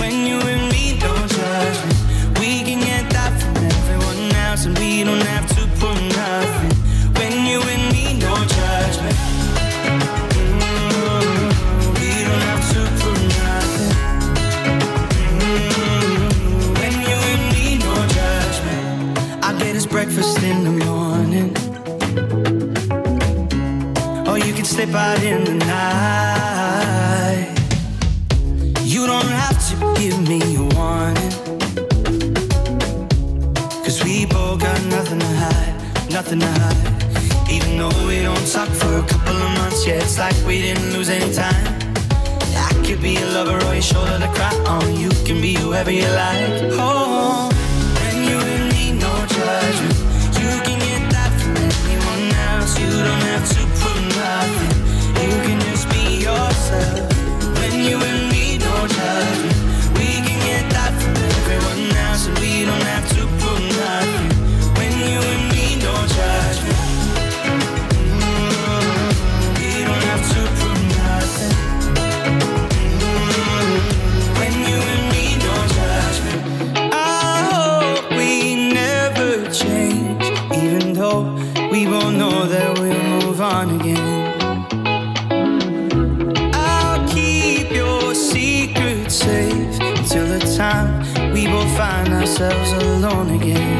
When you and me, don't judge me. We can get that from everyone else, and we don't have to prove nothing. When you and me, no judgment. Mm -hmm. We don't have to prove nothing. Mm -hmm. When you and me, no judgment. I get it's breakfast in the morning. Or you can slip out in the night give me a warning. Cause we both got nothing to hide, nothing to hide. Even though we don't talk for a couple of months, yeah, it's like we didn't lose any time. I could be a lover or your shoulder to cry on. You can be whoever you like. Oh, when you and me, no judgment. You can get that from anyone else. You don't have to prove nothing. You can just be yourself. When you and me, no judgment. don't have to prove nothing when you and me don't try. find ourselves alone again.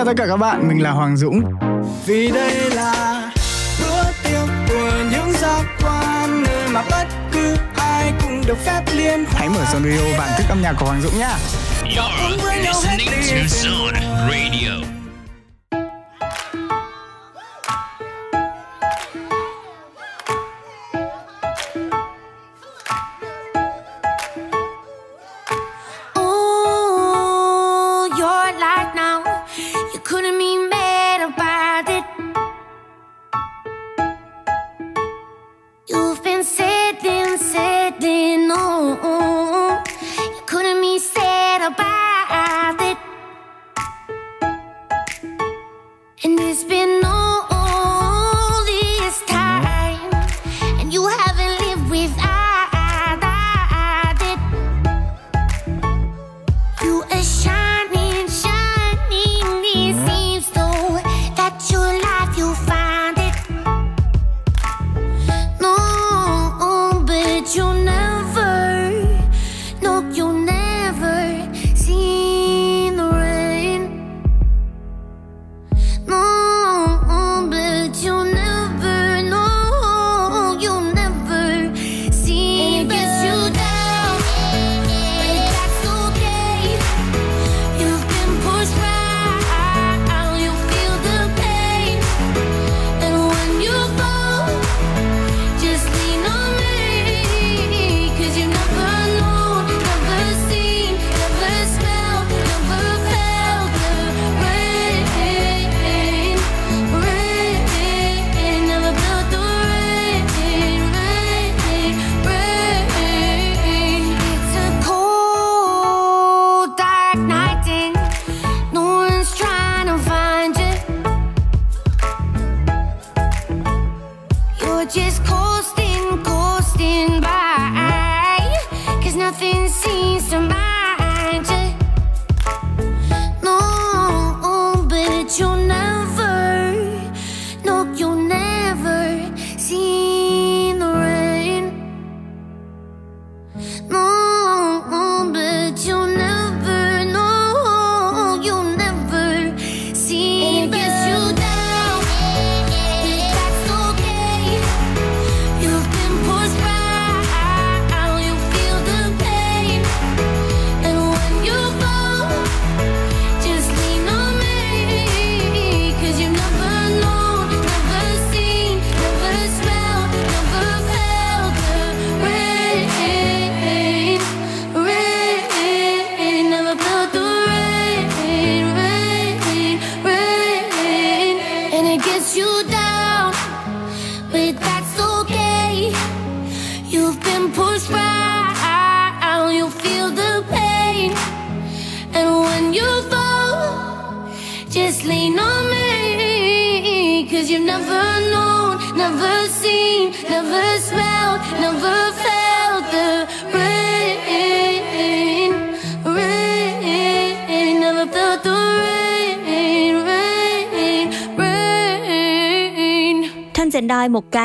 Chào tất cả các bạn, mình là Hoàng Dũng. Vì đây là bữa tiệc của những giác quan nơi mà bất cứ ai cũng được phép liên Hãy mở Zone Radio bản thức âm nhạc của Hoàng Dũng nhá. You're listening to Zone Radio.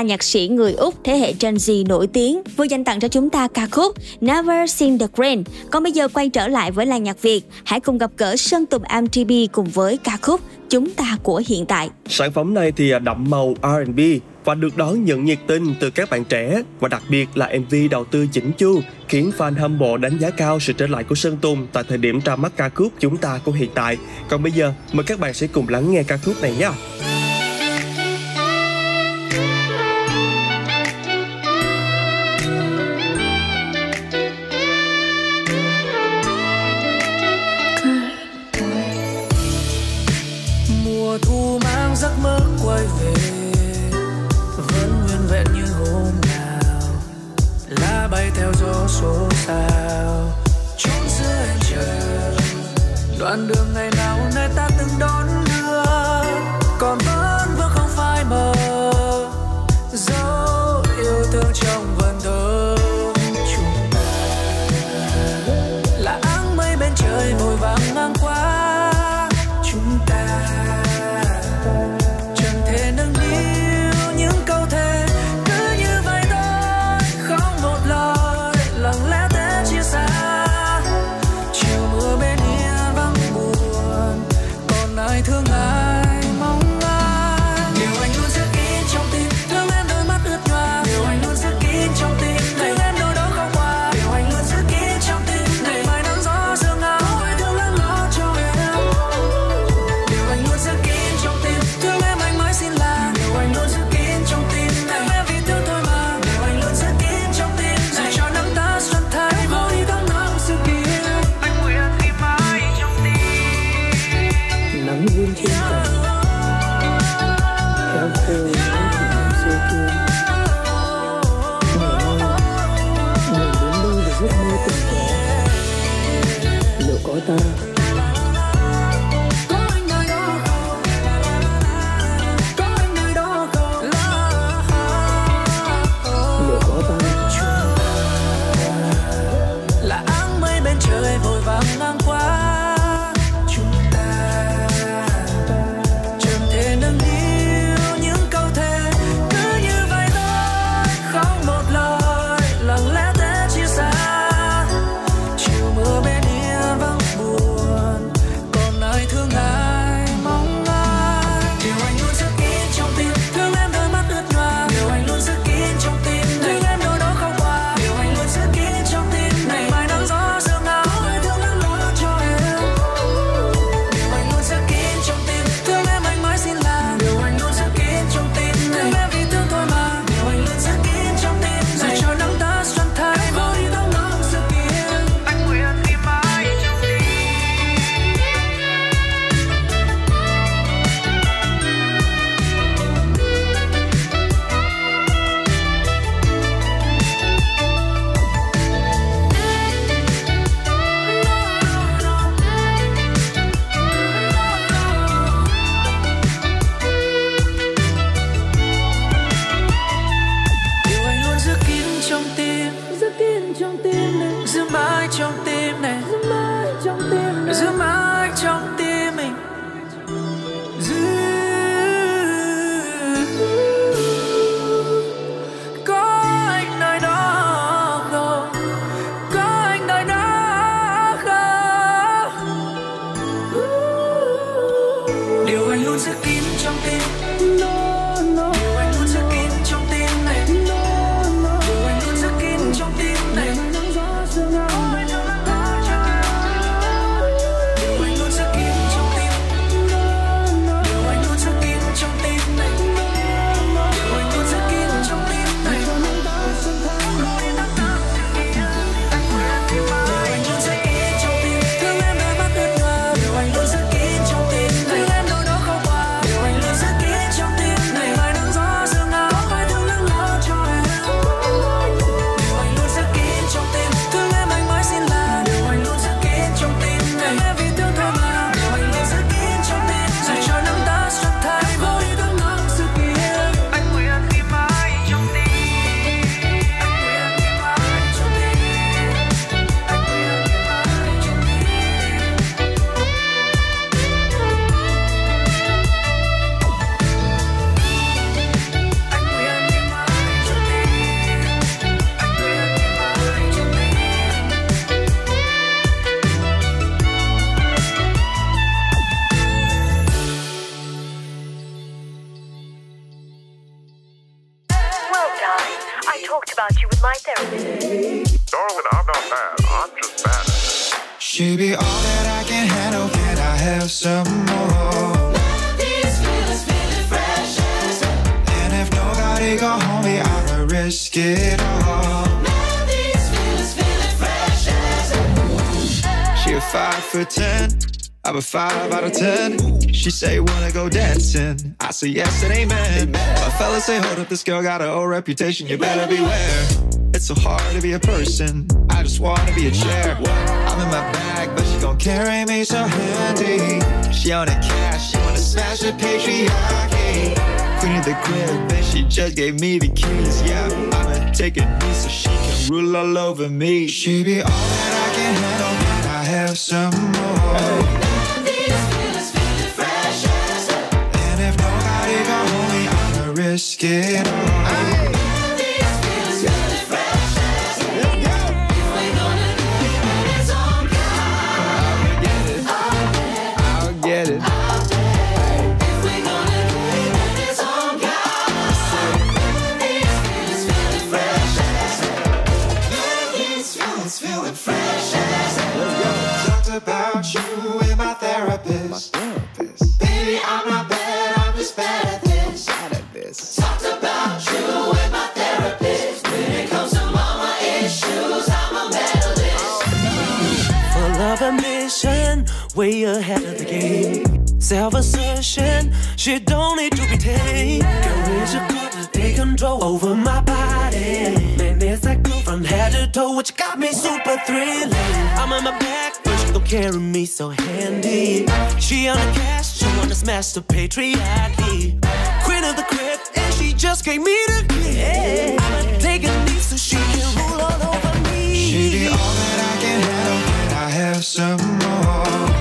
nhạc sĩ người Úc thế hệ Gen Z nổi tiếng vừa dành tặng cho chúng ta ca khúc Never Seen The Rain. Còn bây giờ quay trở lại với làng nhạc Việt, hãy cùng gặp gỡ Sơn Tùng MTB cùng với ca khúc Chúng ta của hiện tại. Sản phẩm này thì đậm màu R&B và được đón nhận nhiệt tình từ các bạn trẻ và đặc biệt là MV đầu tư chỉnh chu khiến fan hâm mộ đánh giá cao sự trở lại của Sơn Tùng tại thời điểm ra mắt ca khúc chúng ta của hiện tại. Còn bây giờ mời các bạn sẽ cùng lắng nghe ca khúc này nhé. đoạn đường ngày ten. She say wanna go dancing. I say yes and amen. My fellas say hold up, this girl got her old reputation. You better beware. It's so hard to be a person. I just wanna be a chair. I'm in my bag, but she gon' carry me so handy. She on the cash, she wanna smash the patriarchy. Queen of the crib, and she just gave me the keys. Yeah, I'ma take a knee so she can rule all over me. She be all that I can handle. I have some more? get on. Ahead of the game. Self assertion, she don't need to be tamed. Girl, is you good to take control over my body? Man, there's that glow from head to toe, which got me super thrilling. I'm on my back, but she gon' carry me so handy. She on the cash, she wanna smash the patriarchy. Queen of the crib, and she just gave me the key. I'ma take a knee so she can rule all over me. She be all that I can handle. Can I have some more?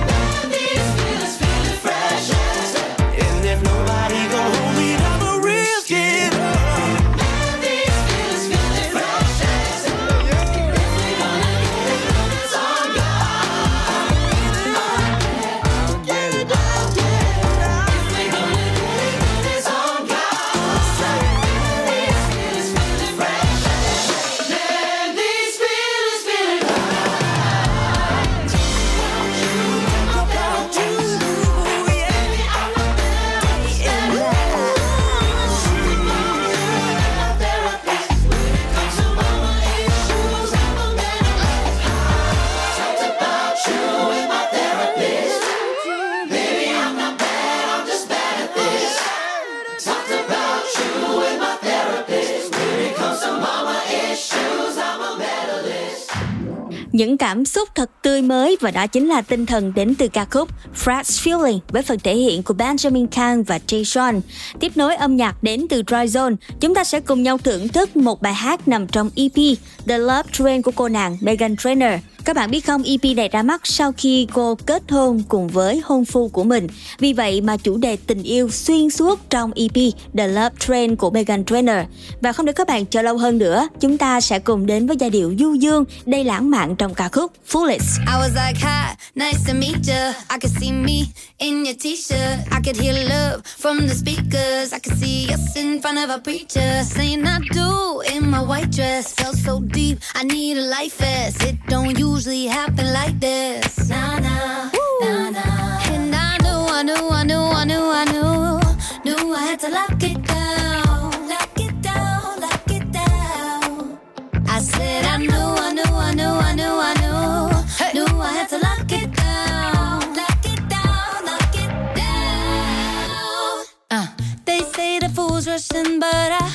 Những cảm xúc thật tươi mới và đó chính là tinh thần đến từ ca khúc Fresh Feeling với phần thể hiện của Benjamin Kang và jay sean Tiếp nối âm nhạc đến từ Dry Zone, chúng ta sẽ cùng nhau thưởng thức một bài hát nằm trong EP The Love Train của cô nàng Megan Trainor. Các bạn biết không, EP này ra mắt sau khi cô kết hôn cùng với hôn phu của mình. Vì vậy mà chủ đề tình yêu xuyên suốt trong EP The Love Train của Megan Trainor. Và không để các bạn chờ lâu hơn nữa, chúng ta sẽ cùng đến với giai điệu du dương, đầy lãng mạn trong ca khúc Foolish. I was like, hi, nice to meet you. I could see me in your t-shirt. I could hear love from the speakers. I could see us in front of a preacher saying I do in my white dress. Felt so deep, I need a life vest. It don't usually happen like this. Nah, nah, nah, nah. And I knew, I knew, I knew, I knew, I knew, knew I had to lock it down, lock it down, lock it down. I said I knew, I knew, I knew, I knew, I knew, knew I had to lock it down, lock it down, lock it down. Uh, they say the fools rushing, but I,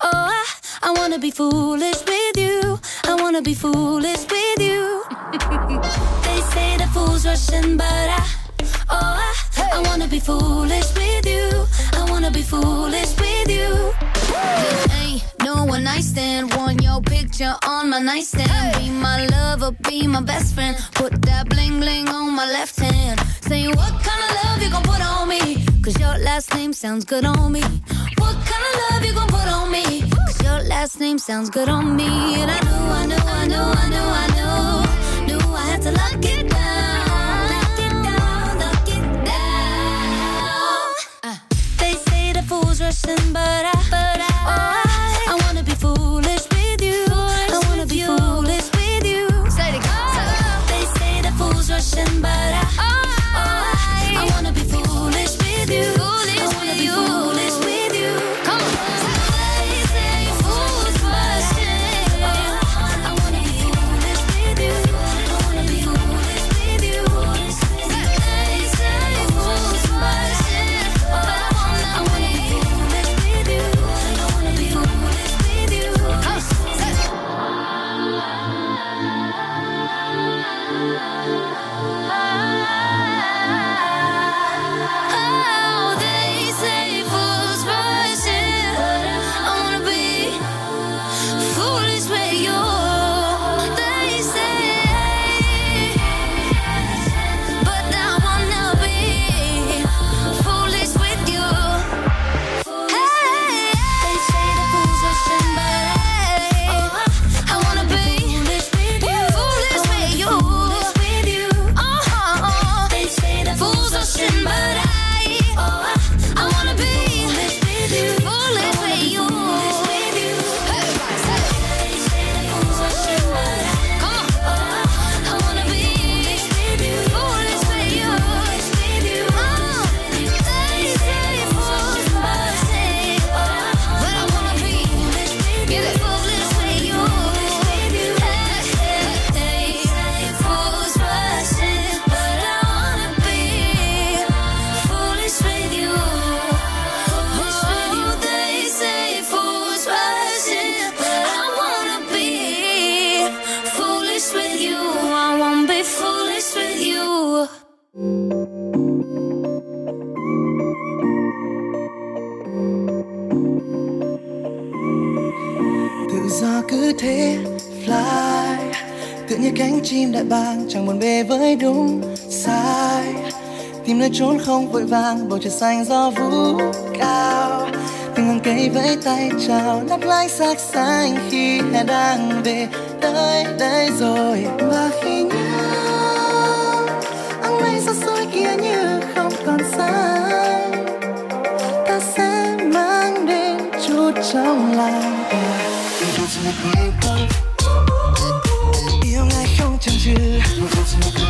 oh, I, I wanna be foolish with you. I wanna be foolish with you. they say the fools rushing, but I, oh, I, I wanna be foolish with you. I wanna be foolish with you. Ain't no one nice stand. Want your picture on my nightstand. Be my lover, be my best friend. Put that bling bling on my left hand. Say what kind of love you gon' put on me? Cause your last name sounds good on me. What kind of love you gon' put on me? Cause your last name sounds good on me. And I knew, I knew, I knew, I knew, I knew. Knew I had to lock it down. Lock it down, lock it down. Uh, they say the fools rushing, but I, but I, oh, chim đại bàng, chẳng buồn bề với đúng sai. Tìm nơi trốn không vội vàng, bầu trời xanh gió vũ cao. Từng hàng cây vẫy tay chào lấp lánh sắc xanh khi hè đang về. Tới đây rồi và khi nhớ áng mây xa xôi kia như không còn xa ta sẽ mang đến chút trong lòng. you.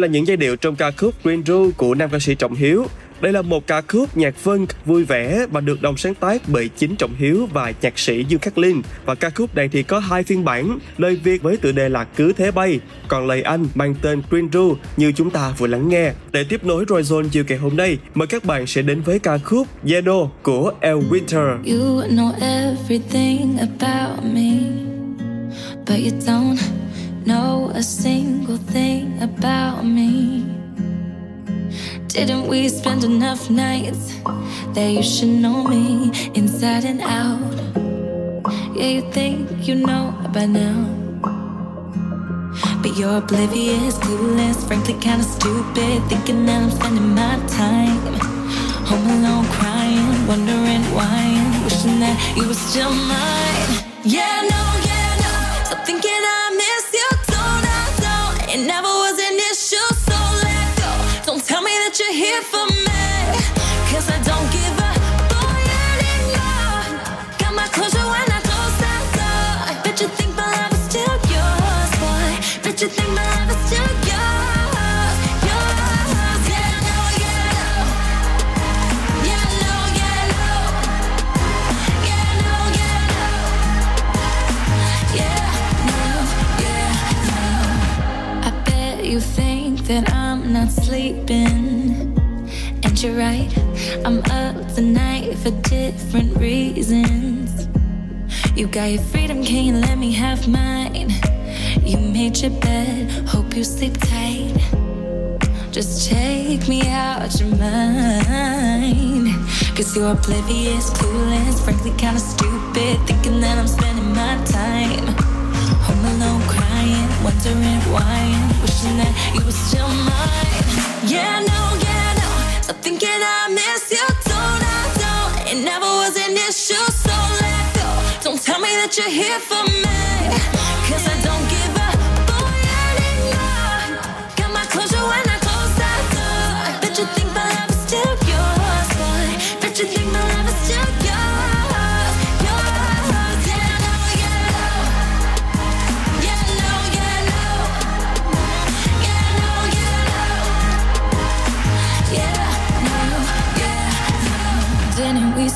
Là những giai điệu trong ca khúc Green Room của nam ca sĩ Trọng Hiếu. Đây là một ca khúc nhạc funk vui vẻ và được đồng sáng tác bởi chính Trọng Hiếu và nhạc sĩ Dương Khắc Linh. Và ca khúc này thì có hai phiên bản, lời Việt với tựa đề là Cứ Thế Bay, còn lời Anh mang tên Green Room như chúng ta vừa lắng nghe. Để tiếp nối Roy Zone chiều ngày hôm nay, mời các bạn sẽ đến với ca khúc Yeno của El Winter. You know everything about me, but you don't know a single thing about me. Didn't we spend enough nights that you should know me inside and out? Yeah, you think you know by now. But you're oblivious, clueless, frankly kinda stupid. Thinking that I'm spending my time home alone, crying, wondering why, wishing that you were still mine. Yeah, no, yeah, no. So thinking I You're right, I'm up tonight for different reasons. You got your freedom, can you let me have mine? You made your bed, hope you sleep tight. Just take me out your mind. Cause you're oblivious, clueless, frankly kinda stupid. Thinking that I'm spending my time home alone, crying, wondering why, wishing that you were still mine. Yeah, no, yeah. Stop thinking I miss you, don't I, don't. It never was an issue, so let go. Don't tell me that you're here for me.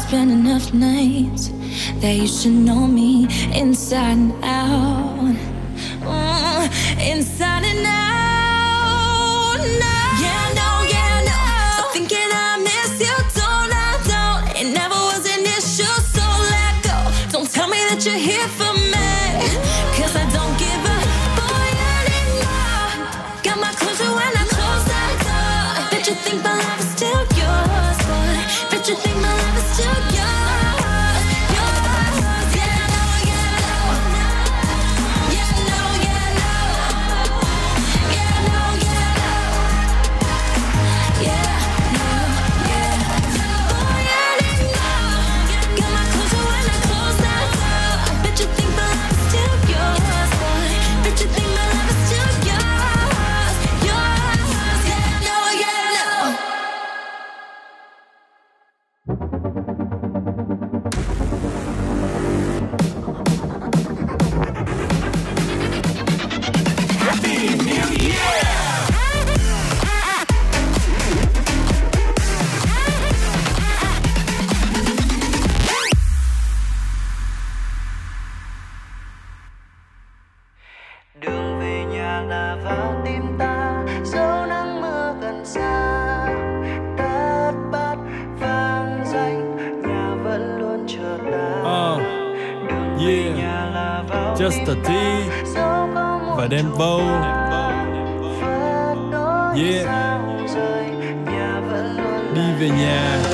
Spend enough nights that you should know me inside and out? Mm, inside and out. Yeah, just a tea. Và đem đôi Yeah. đi về nhà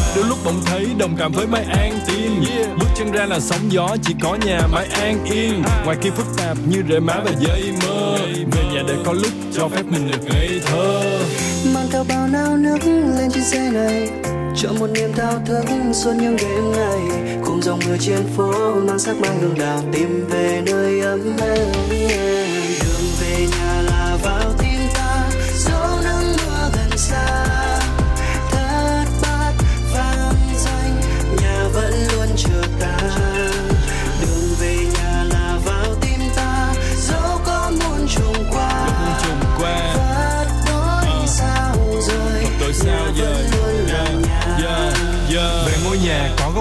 đôi lúc bỗng thấy đồng cảm với mái an tim bước chân ra là sóng gió chỉ có nhà mãi an yên. Ngoài kia phức tạp như rễ má và dây mơ. Về nhà để có lúc cho phép mình được ngây thơ. Mang theo bao nao nước lên trên xe này. Chọn một niềm thao thức suốt những đêm ngày. Cùng dòng mưa trên phố mang sắc mang hương đào tìm về nơi ấm êm. Đường về nhà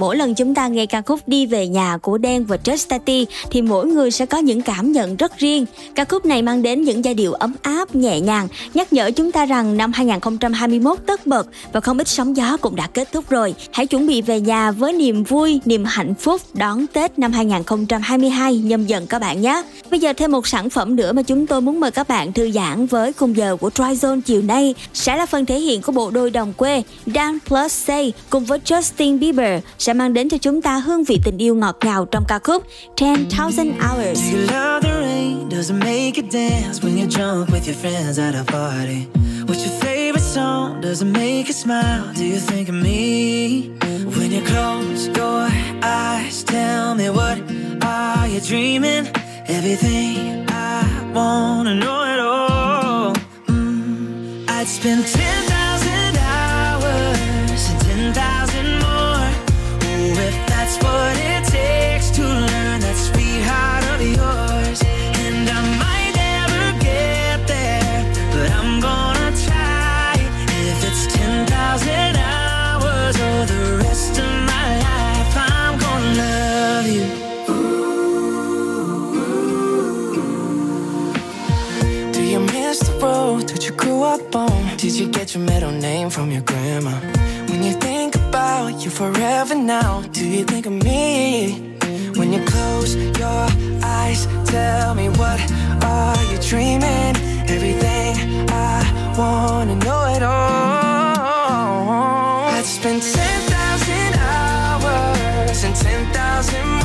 Mỗi lần chúng ta nghe ca khúc Đi về nhà của Đen và Just thì mỗi người sẽ có những cảm nhận rất riêng. Ca khúc này mang đến những giai điệu ấm áp, nhẹ nhàng, nhắc nhở chúng ta rằng năm 2021 tất bật và không ít sóng gió cũng đã kết thúc rồi. Hãy chuẩn bị về nhà với niềm vui, niềm hạnh phúc đón Tết năm 2022 nhâm dần các bạn nhé. Bây giờ thêm một sản phẩm nữa mà chúng tôi muốn mời các bạn thư giãn với khung giờ của Tryzone chiều nay sẽ là phần thể hiện của bộ đôi đồng quê Dan Plus Say cùng với Justin Bieber sẽ sẽ mang đến cho chúng ta hương vị tình yêu ngọt ngào trong ca khúc 10,000 Hours. You love the rain? Does make you dance when you're drunk with your friends at a party? What's your favorite song? Does it make you smile? Do you think of me? When you close your eyes, tell me what are you dreaming? Everything I wanna know it all. Mm, I'd spend 10 you get your middle name from your grandma? When you think about you forever now, do you think of me? When you close your eyes, tell me what are you dreaming? Everything I wanna know it all. I'd spend 10,000 hours and 10,000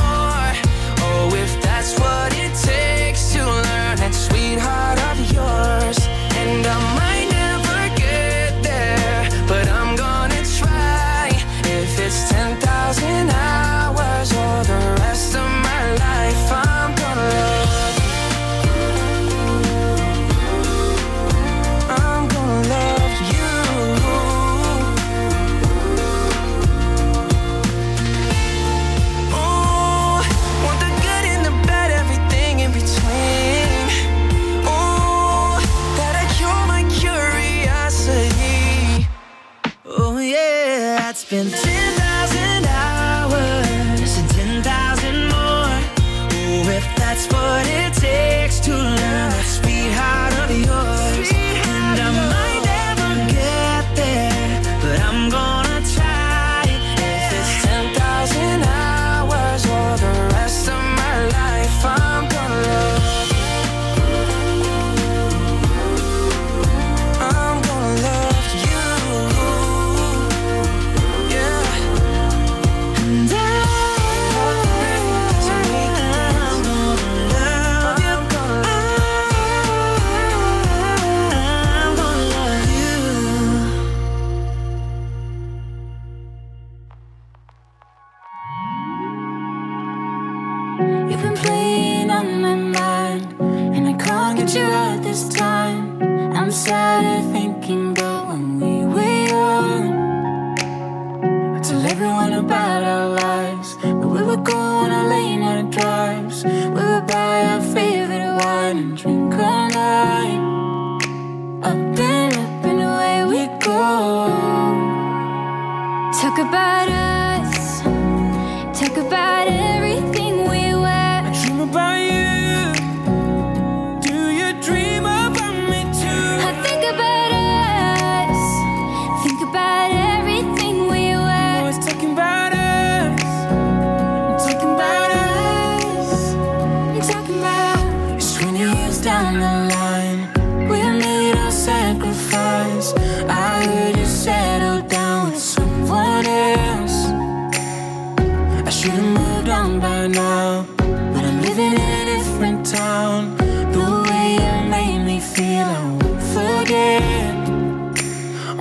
again.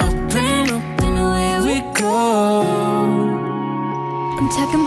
Open up and away we go. I'm talking.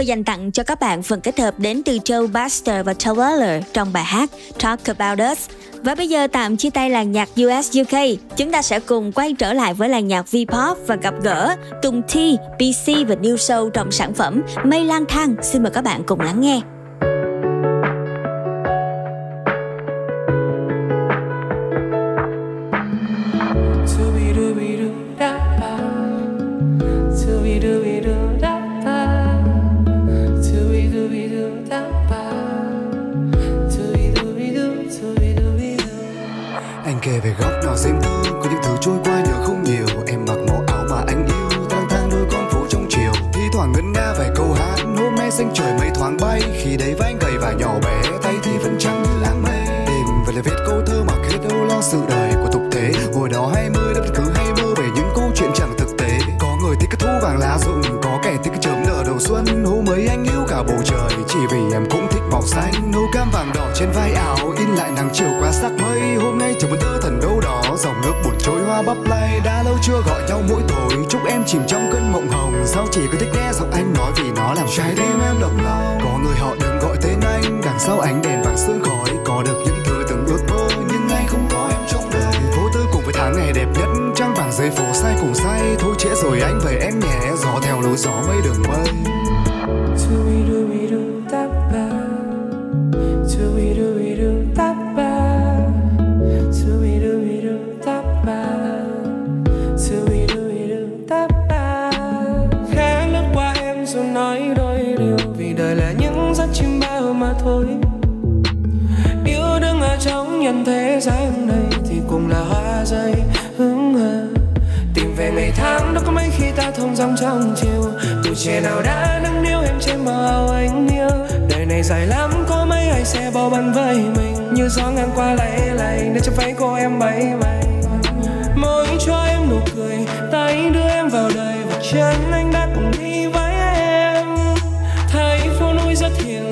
và dành tặng cho các bạn phần kết hợp đến từ Joe Buster và Taylor trong bài hát Talk About Us. Và bây giờ tạm chia tay làng nhạc US UK, chúng ta sẽ cùng quay trở lại với làng nhạc V-pop và gặp gỡ Tùng T, PC và New Show trong sản phẩm Mây lang thang. Xin mời các bạn cùng lắng nghe.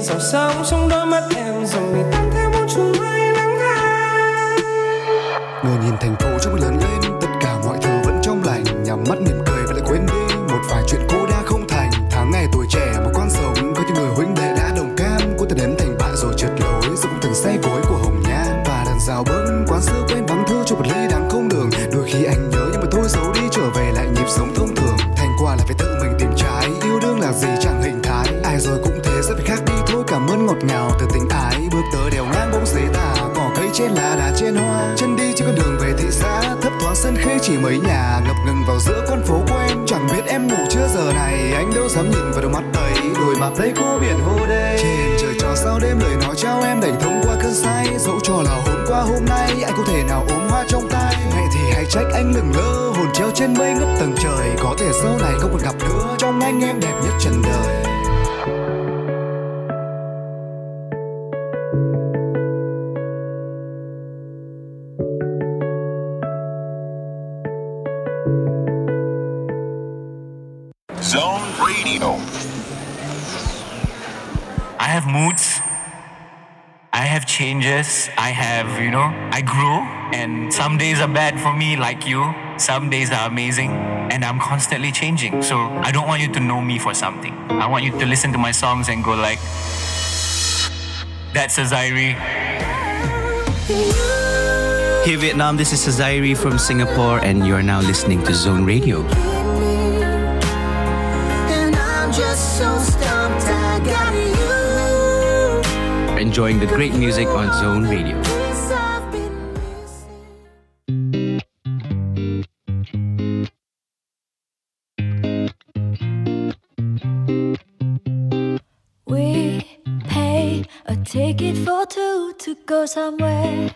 sao sóng trong đôi mắt em rồi mình tan theo bóng chung bay nắng hai ngồi nhìn thành phố trong lớn lên tất cả mọi thứ vẫn trong lành, nhắm mắt mình. sân khê chỉ mấy nhà ngập ngừng vào giữa con phố quen chẳng biết em ngủ chưa giờ này, anh đâu dám nhìn vào đôi mắt ấy. Đôi mặt thấy cô biển hồ đê trên trời trò sao đêm lời nói trao em đành thông qua cơn say. Dẫu cho là hôm qua hôm nay, anh có thể nào ốm hoa trong tay. Mẹ thì hãy trách anh lừng lơ, hồn treo trên mây ngấp tầng trời. Có thể sau này không còn gặp nữa, trong anh em đẹp nhất trần đời. I grew, and some days are bad for me, like you. Some days are amazing, and I'm constantly changing. So I don't want you to know me for something. I want you to listen to my songs and go like, "That's Azairi." Hey Vietnam, this is Azairi from Singapore, and you are now listening to Zone Radio. Enjoying the great music on Zone Radio. Go somewhere.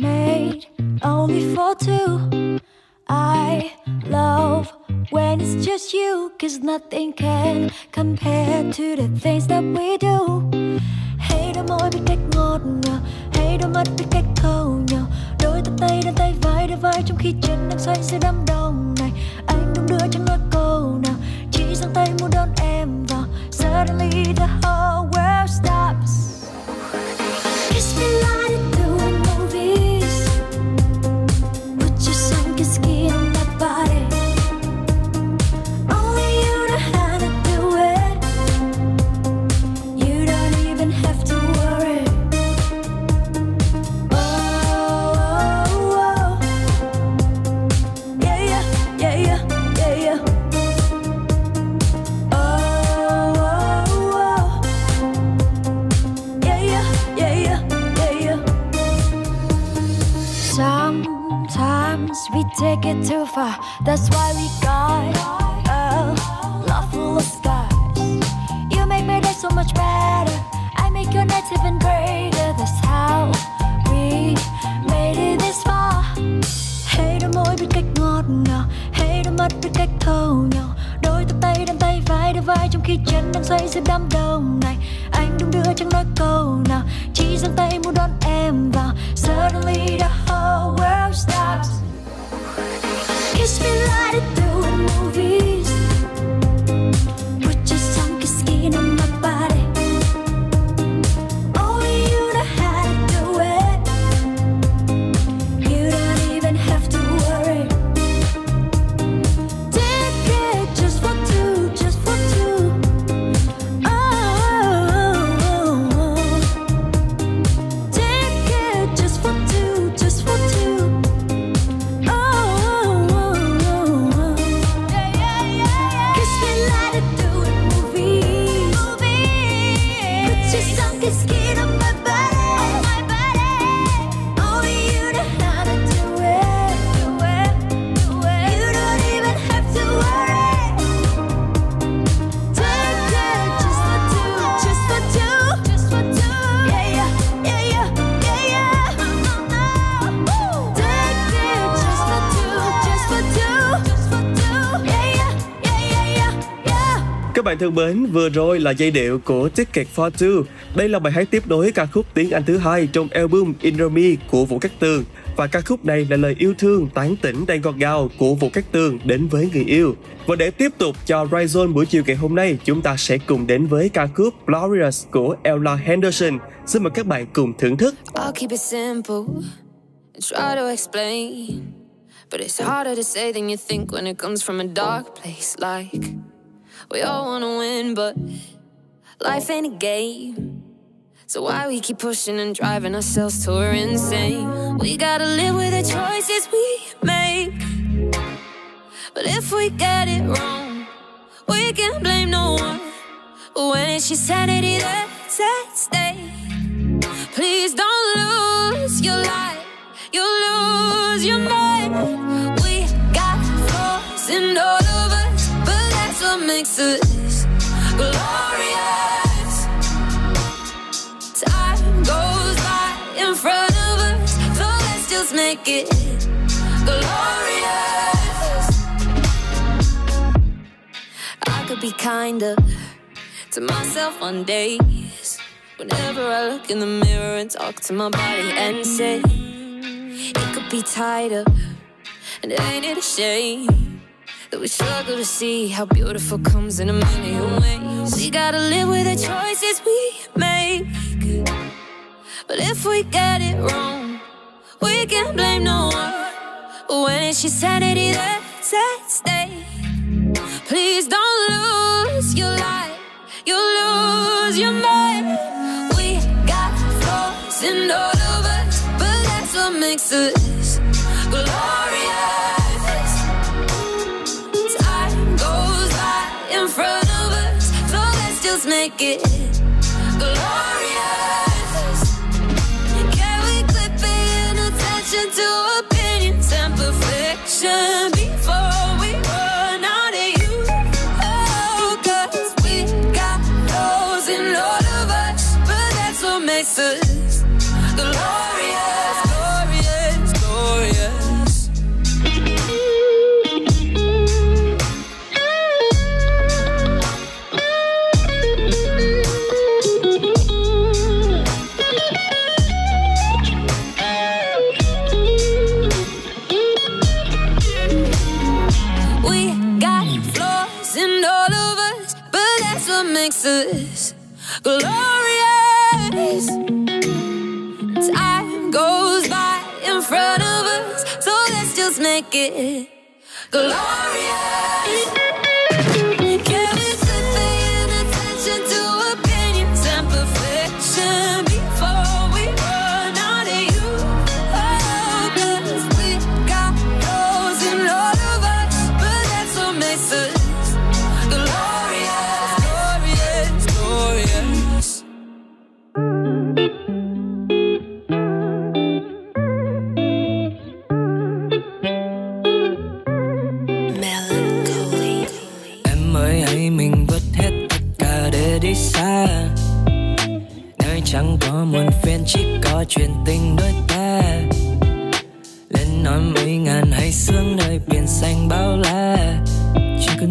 Made only for two. I love when it's just you, cause nothing can compare to the things that we do. Hay đôi môi biết cách ngọt ngào, hay đôi mắt biết cách thâu nhau. Đôi tay tay đan tay vai đôi vai trong khi chân đang xoay giữa đám đông này. Anh đung đưa chẳng nói câu nào, chỉ giang tay muốn đón em vào. Suddenly the whole world stops. Take it too far. That's why we got a love full of scars. You make my day so much better. I make your nights even greater. That's how we made it this far. Hey, đôi môi biết cách ngọt ngào, Hey, đôi mắt biết cách thâu nhau. Đôi tay tay đan tay vai đôi vai trong khi chân đang xoay giữa đám đông này. Anh đung đưa chẳng nói câu nào, chỉ giang tay muốn đón em vào. Suddenly the whole world stops. wish me lighted through a movie. Bạn thân mến, vừa rồi là giai điệu của Ticket for Two. Đây là bài hát tiếp nối ca khúc tiếng Anh thứ hai trong album Inner Me của Vũ Cát Tường. Và ca khúc này là lời yêu thương tán tỉnh đầy ngọt ngào của Vũ Cát Tường đến với người yêu. Và để tiếp tục cho Rizone buổi chiều ngày hôm nay, chúng ta sẽ cùng đến với ca khúc Glorious của Ella Henderson. Xin mời các bạn cùng thưởng thức. I'll keep it simple try to explain. But it's harder to say than you think when it comes from a dark place. Like, we all wanna win, but life ain't a game. So why we keep pushing and driving ourselves till we're insane? We gotta live with the choices we make. But if we get it wrong, we can't blame no one. When it's your sanity that's at stake. Please don't lose your life, you lose your mind. We got flaws in all makes us glorious. Time goes by in front of us, so let's just make it glorious. I could be kinder to myself on days. Whenever I look in the mirror and talk to my body and say, it could be tighter. And ain't it a shame that we struggle to see how beautiful comes in a million ways? We gotta live with the choices we make. But if we get it wrong, we can't blame no one. When it's your sanity that's at stake. Please don't lose your life, you lose your mind. We got flaws in all of us, but that's what makes us get but makes us glorious. Time goes by in front of us, so let's just make it glorious.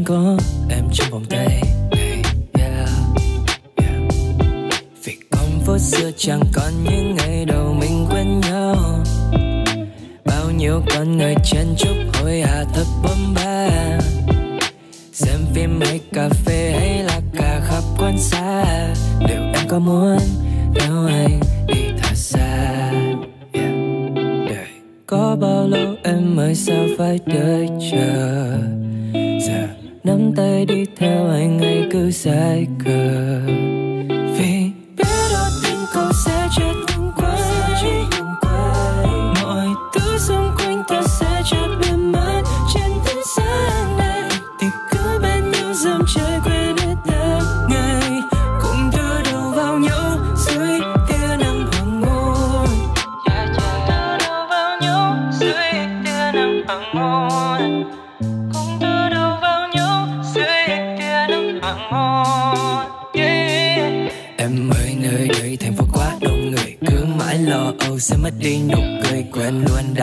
Có em trong vòng tay. Yeah, yeah. vì con phố xưa chẳng còn những ngày đầu mình quen nhau. Bao nhiêu con người chen chúc hối hả thật bấm ba. Xem phim hay cà phê hay là cả khắp quan xa. Liệu em có muốn theo anh đi thật xa? Đợi có bao lâu em mới sao phải đợi chờ? Nắm tay đi theo anh ngày cứ dài cờ.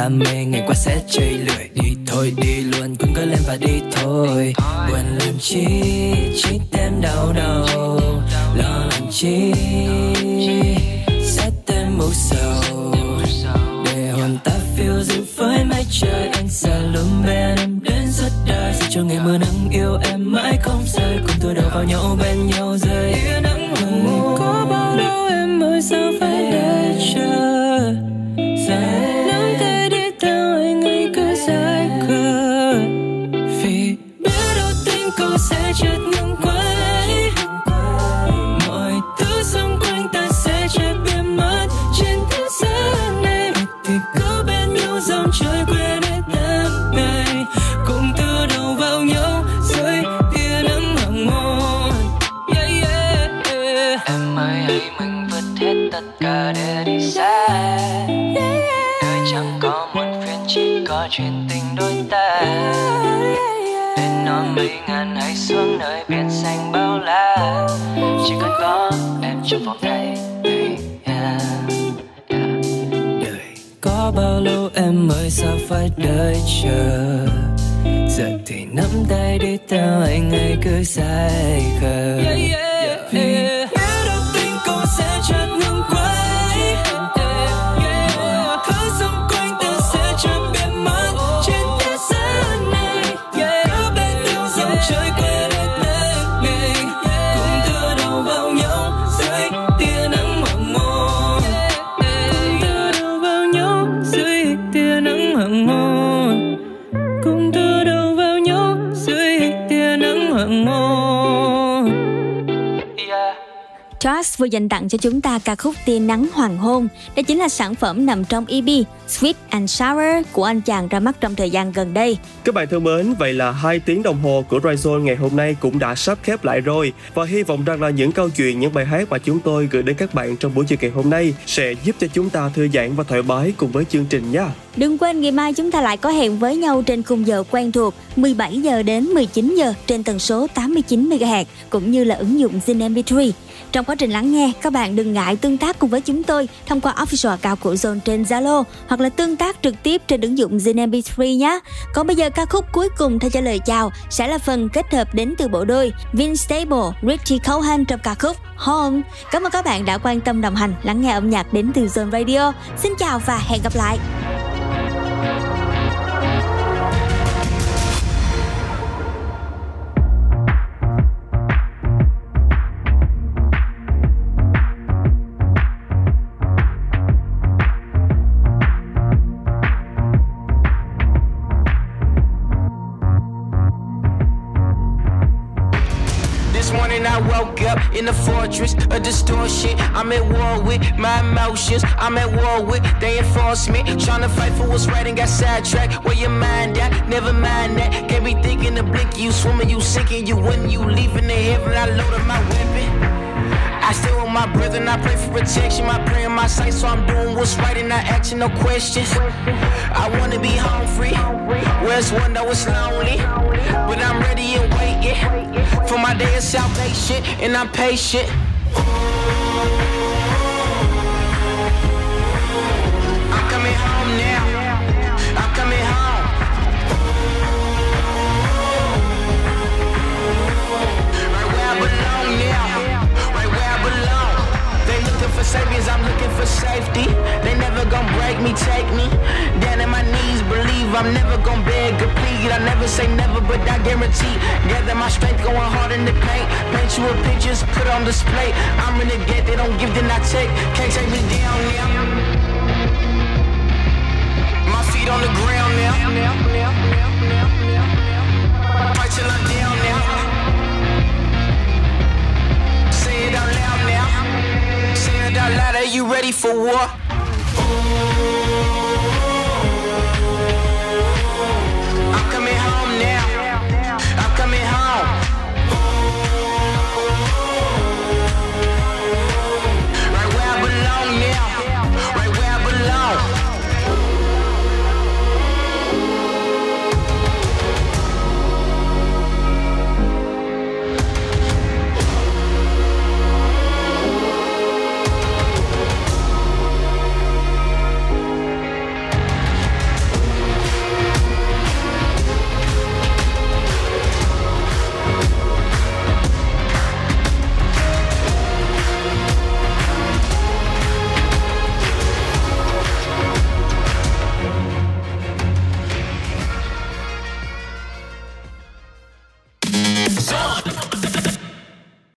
Đam mê, ngày qua sẽ chơi lười. Đi thôi, đi luôn cũng cứ lên và đi thôi. Vừa dành tặng cho chúng ta ca khúc Tia nắng hoàng hôn. Đây chính là sản phẩm nằm trong EP Sweet and Sour của anh chàng ra mắt trong thời gian gần đây. Các bạn thân mến, vậy là hai tiếng đồng hồ của Dryzone ngày hôm nay cũng đã sắp khép lại rồi và hy vọng rằng là những câu chuyện, những bài hát mà chúng tôi gửi đến các bạn trong buổi chiều ngày hôm nay sẽ giúp cho chúng ta thư giãn và thoải mái cùng với chương trình nha. Đừng quên ngày mai chúng ta lại có hẹn với nhau trên khung giờ quen thuộc 17 giờ đến 19 giờ trên tần số 89 MHz cũng như là ứng dụng Zin MP3. Trong quá trình lắng nghe, các bạn đừng ngại tương tác cùng với chúng tôi thông qua official account của Zone trên Zalo hoặc là tương tác trực tiếp trên ứng dụng Zin MP3 nhé. Còn bây giờ ca khúc cuối cùng thay cho lời chào sẽ là phần kết hợp đến từ bộ đôi vin Stable, Richie Cohen trong ca khúc Home. Cảm ơn các bạn đã quan tâm đồng hành lắng nghe âm nhạc đến từ Zone Radio. Xin chào và hẹn gặp lại. In a fortress of distortion. I'm at war with my emotions. I'm at war with they enforce me. Trying to fight for what's right and got sidetracked. Where your mind at? Never mind that. Can't be thinking to blink. You swimming, you sinking, you when you leaving the heaven. I loaded my weapon. I stay with my brother and I pray for protection. My prayer in my sight, so I'm doing what's right and not asking no questions. I wanna be home free. Where's one that was lonely? But I'm ready and waiting for my day of salvation, and I'm patient. I'm coming home now. For saviors, I'm looking for safety. They never gonna break me, take me down in my knees. Believe I'm never gonna beg or plead. I never say never, but I guarantee. Gather my strength, going hard in the paint. Paint you a pictures, put on display. I'm in the gate, they don't give, then I take. Can't take me down now. My feet on the ground now. Fight till I'm down now. Out loud. Are you ready for war?